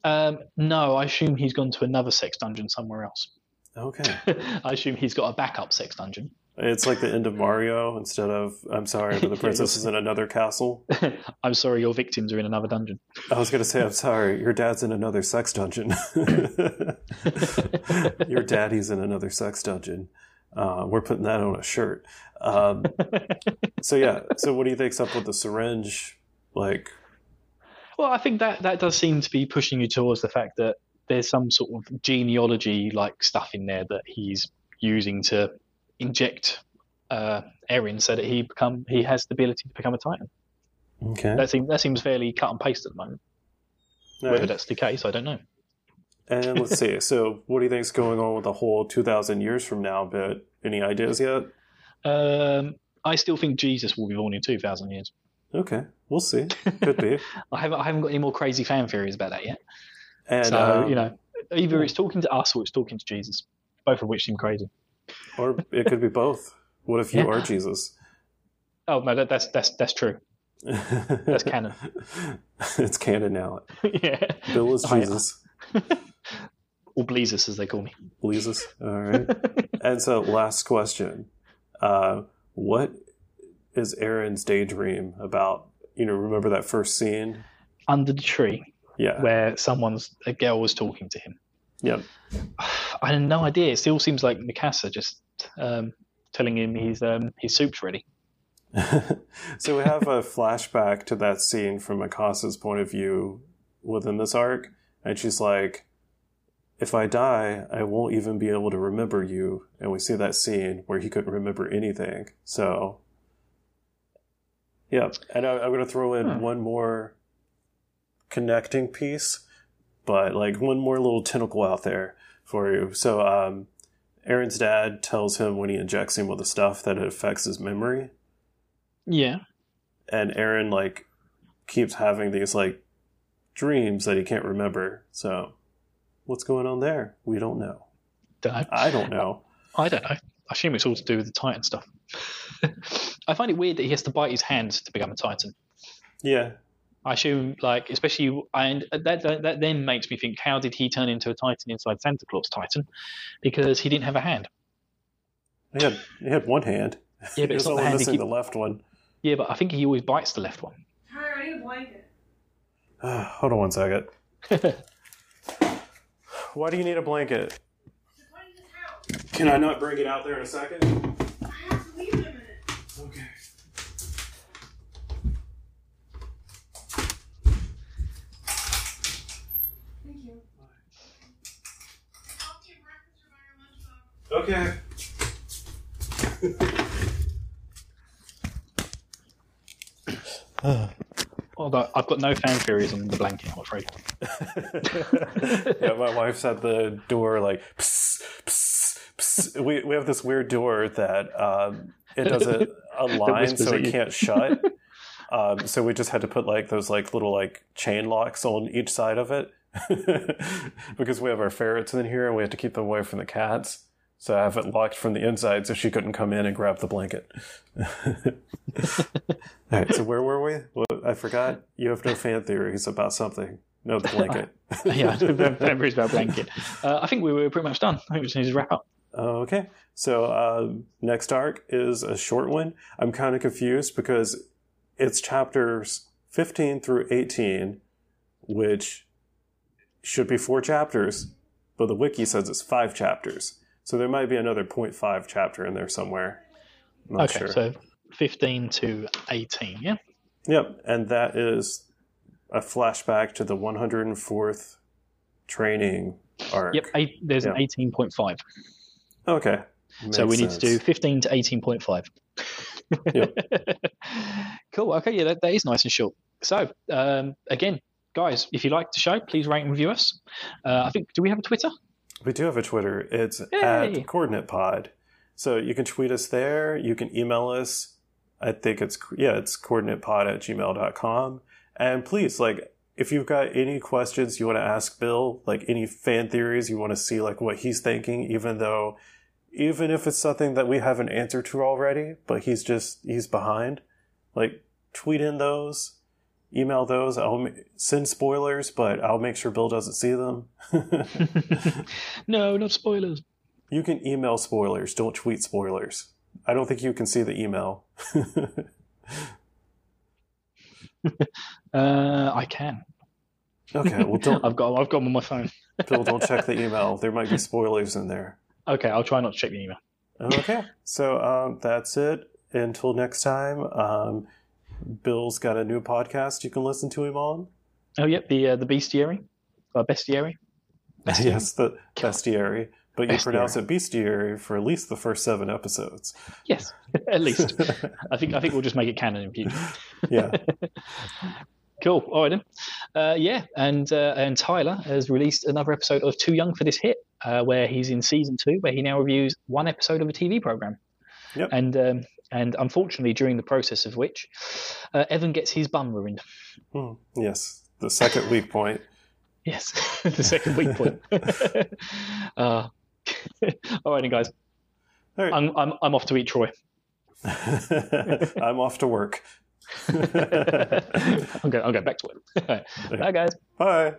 Um, no, I assume he's gone to another sex dungeon somewhere else. Okay. (laughs) I assume he's got a backup sex dungeon. It's like the end of Mario instead of, I'm sorry, but the (laughs) princess is in another castle. (laughs) I'm sorry, your victims are in another dungeon. I was going to say, I'm sorry, your dad's in another sex dungeon. (laughs) your daddy's in another sex dungeon. Uh, we're putting that on a shirt. Um, so, yeah. So, what do you think's up with the syringe? Like, Well, I think that that does seem to be pushing you towards the fact that there's some sort of genealogy like stuff in there that he's using to inject uh, Eren so that he become he has the ability to become a Titan. okay. That seems that seems fairly cut and paste at the moment. Whether that's the case, I don't know. And let's see. So, what do you think's going on with the whole 2,000 years from now bit? Any ideas yet? Um, I still think Jesus will be born in two thousand years. Okay, we'll see. Could be. (laughs) I haven't I haven't got any more crazy fan theories about that yet. And so um, you know, either it's talking to us or it's talking to Jesus, both of which seem crazy. Or it could be both. What if you Yeah. are Jesus? Oh no, that, that's that's that's true. That's canon. (laughs) it's canon now. (laughs) yeah, Bill is Oh, yeah. Jesus. (laughs) or Bleezus as they call me. Jesus. All right. and so, last question: uh, What is Eren's daydream about? You know, remember that first scene? Under the tree, Yeah. where someone's a girl was talking to him. Yep. I had no idea. It still seems like Mikasa just um, telling him his um, his soup's ready. (laughs) so we have a flashback to that scene from Mikasa's point of view within this arc, and she's like, "If I die, I won't even be able to remember you." And we see that scene where he couldn't remember anything. So, yeah, and I, I'm going to throw in Hmm. one more connecting piece, but like one more little tentacle out there for you. So, um, Eren's dad tells him when he injects him with the stuff that it affects his memory Yeah. and Eren like keeps having these like dreams that he can't remember. So what's going on there? We don't know. Don't know. I don't know. I don't know. I assume it's all to do with the Titan stuff. (laughs) I find it weird that he has to bite his hand to become a Titan. Yeah. I assume, like, especially, and that, that that then makes me think: How did he turn into a Titan inside Santa Claus Titan? Because he didn't have a hand. He had he had one hand. Yeah, but (laughs) he it's not the only hand he missing keep- the left one. Yeah, but I think he always bites the left one. Tyler, I need a blanket. (sighs) Hold on one second. (laughs) Why do you need a blanket? Just why in this house? Can I not bring it out there in a second? I have to leave in a minute. Okay. Thank you. I'll get breakfast or buy your lunchbox. Okay. (sighs) Although I've got no fan theories on the blanket, I'm afraid. (laughs) yeah, my wife's at the door like psst, psst, psst. We we have this weird door that um, it doesn't (laughs) align, whispers so it can't shut. (laughs) Um, so we just had to put like those like little like chain locks on each side of it because we have our ferrets in here and we have to keep them away from the cats. So I have it locked from the inside so she couldn't come in and grab the blanket. (laughs) All right, so where were we? Well, I forgot. You have no fan theories about something. No, the blanket. (laughs) yeah, fan theories about blanket. Uh, I think we were pretty much done. I think we just need to wrap up. Okay. So uh, next arc is a short one. I'm kind of confused because it's chapters 15 through 18, which should be four chapters, but the wiki says it's five chapters. So there might be another 0.5 chapter in there somewhere. I'm not okay, sure. so 15 to 18, yeah? Yep, and that is a flashback to the 104th training arc. Yep, eight, there's Yeah. an 18.5. Okay. so we Makes need to do 15 to 18.5. Yep. (laughs) cool. Okay. Yeah, that, that is nice and short. So, um, again, guys, if you like the show, please rate and review us. Uh, I think, do we have a Twitter? We do have a Twitter. It's Yay. at Coordinate Pod. So you can tweet us there. You can email us. I think it's, yeah, it's coordinatepod at gmail.com. And please, like, if you've got any questions you want to ask Bill, like any fan theories you want to see, like what he's thinking, even though, even if it's something that we have an answer to already, but he's just, he's behind, like, tweet in those, email those. I'll send spoilers, but I'll make sure Bill doesn't see them. (laughs) no, not spoilers. You can email spoilers, don't tweet spoilers. I don't think you can see the email. (laughs) Uh, I can. okay, well, don't, (laughs) I've got, I've got them on my phone. Bill, don't check the email. There might be spoilers in there. Okay, I'll try not to check the email. Okay, so um, that's it. Until next time, um, Bill's got a new podcast you can listen to him on. Oh, yep, the uh, the bestiary, uh, bestiary. Bestiary. (laughs) yes, the bestiary. But you pronounce it bestiary for at least the first seven episodes. Yes, (laughs) at least. (laughs) I think I think we'll just make it canon in future. yeah. Cool. All right then. Uh, yeah, and uh, and Tyler has released another episode of Too Young for This Hit, uh, where he's in season two, where he now reviews one episode of a TV program. Yep. And um, and unfortunately, during the process of which, uh, Evan gets his bum ruined. Hmm. Yes. The second weak point. (laughs) Yes, (laughs) the second weak point. (laughs) uh, all right, then, guys. All right. I'm I'm I'm off to eat Troy. I'm off to work. I'm going. I'll go back to it. Bye, guys. Bye.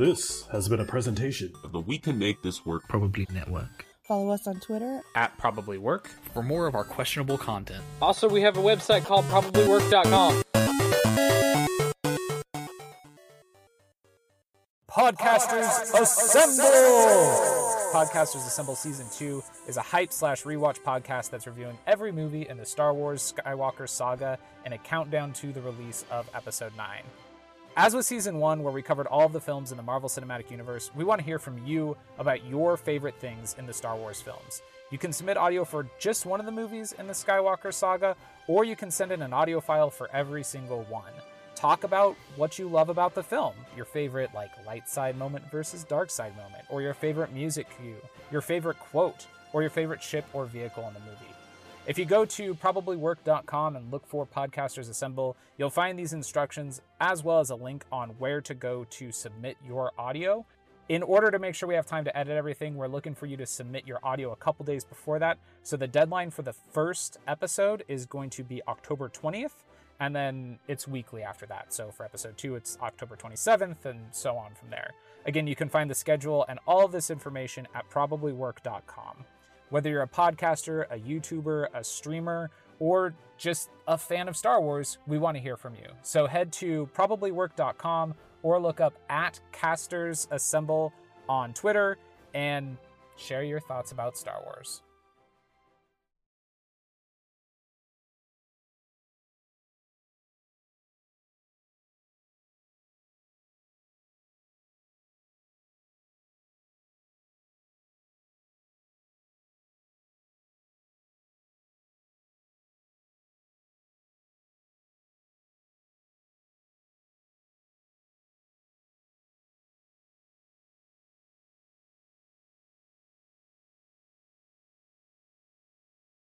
This has been a presentation of the We Can Make This Work Probably Network. Follow us on Twitter at Probably Work for more of our questionable content. Also, we have a website called probablywork.com. Podcasters Assemble! Podcasters Assemble Season 2 is a hype slash rewatch podcast that's reviewing every movie in the Star Wars Skywalker saga and a countdown to the release of Episode 9. As with Season 1, where we covered all of the films in the Marvel Cinematic Universe, we want to hear from you about your favorite things in the Star Wars films. You can submit audio for just one of the movies in the Skywalker saga, or you can send in an audio file for every single one talk about what you love about the film your favorite like light side moment versus dark side moment or your favorite music cue your favorite quote or your favorite ship or vehicle in the movie if you go to probablywork.com and look for podcasters assemble you'll find these instructions as well as a link on where to go to submit your audio in order to make sure we have time to edit everything, we're looking for you to submit your audio a couple days before that. So the deadline for the first episode is going to be October 20th, and then it's weekly after that. So for episode two, it's October 27th, and so on from there. Again, you can find the schedule and all of this information at probablywork.com. Whether you're a podcaster, a YouTuber, a streamer, or just a fan of Star Wars, we want to hear from you. So head to probablywork.com or look up at Casters Assemble on Twitter and share your thoughts about Star Wars.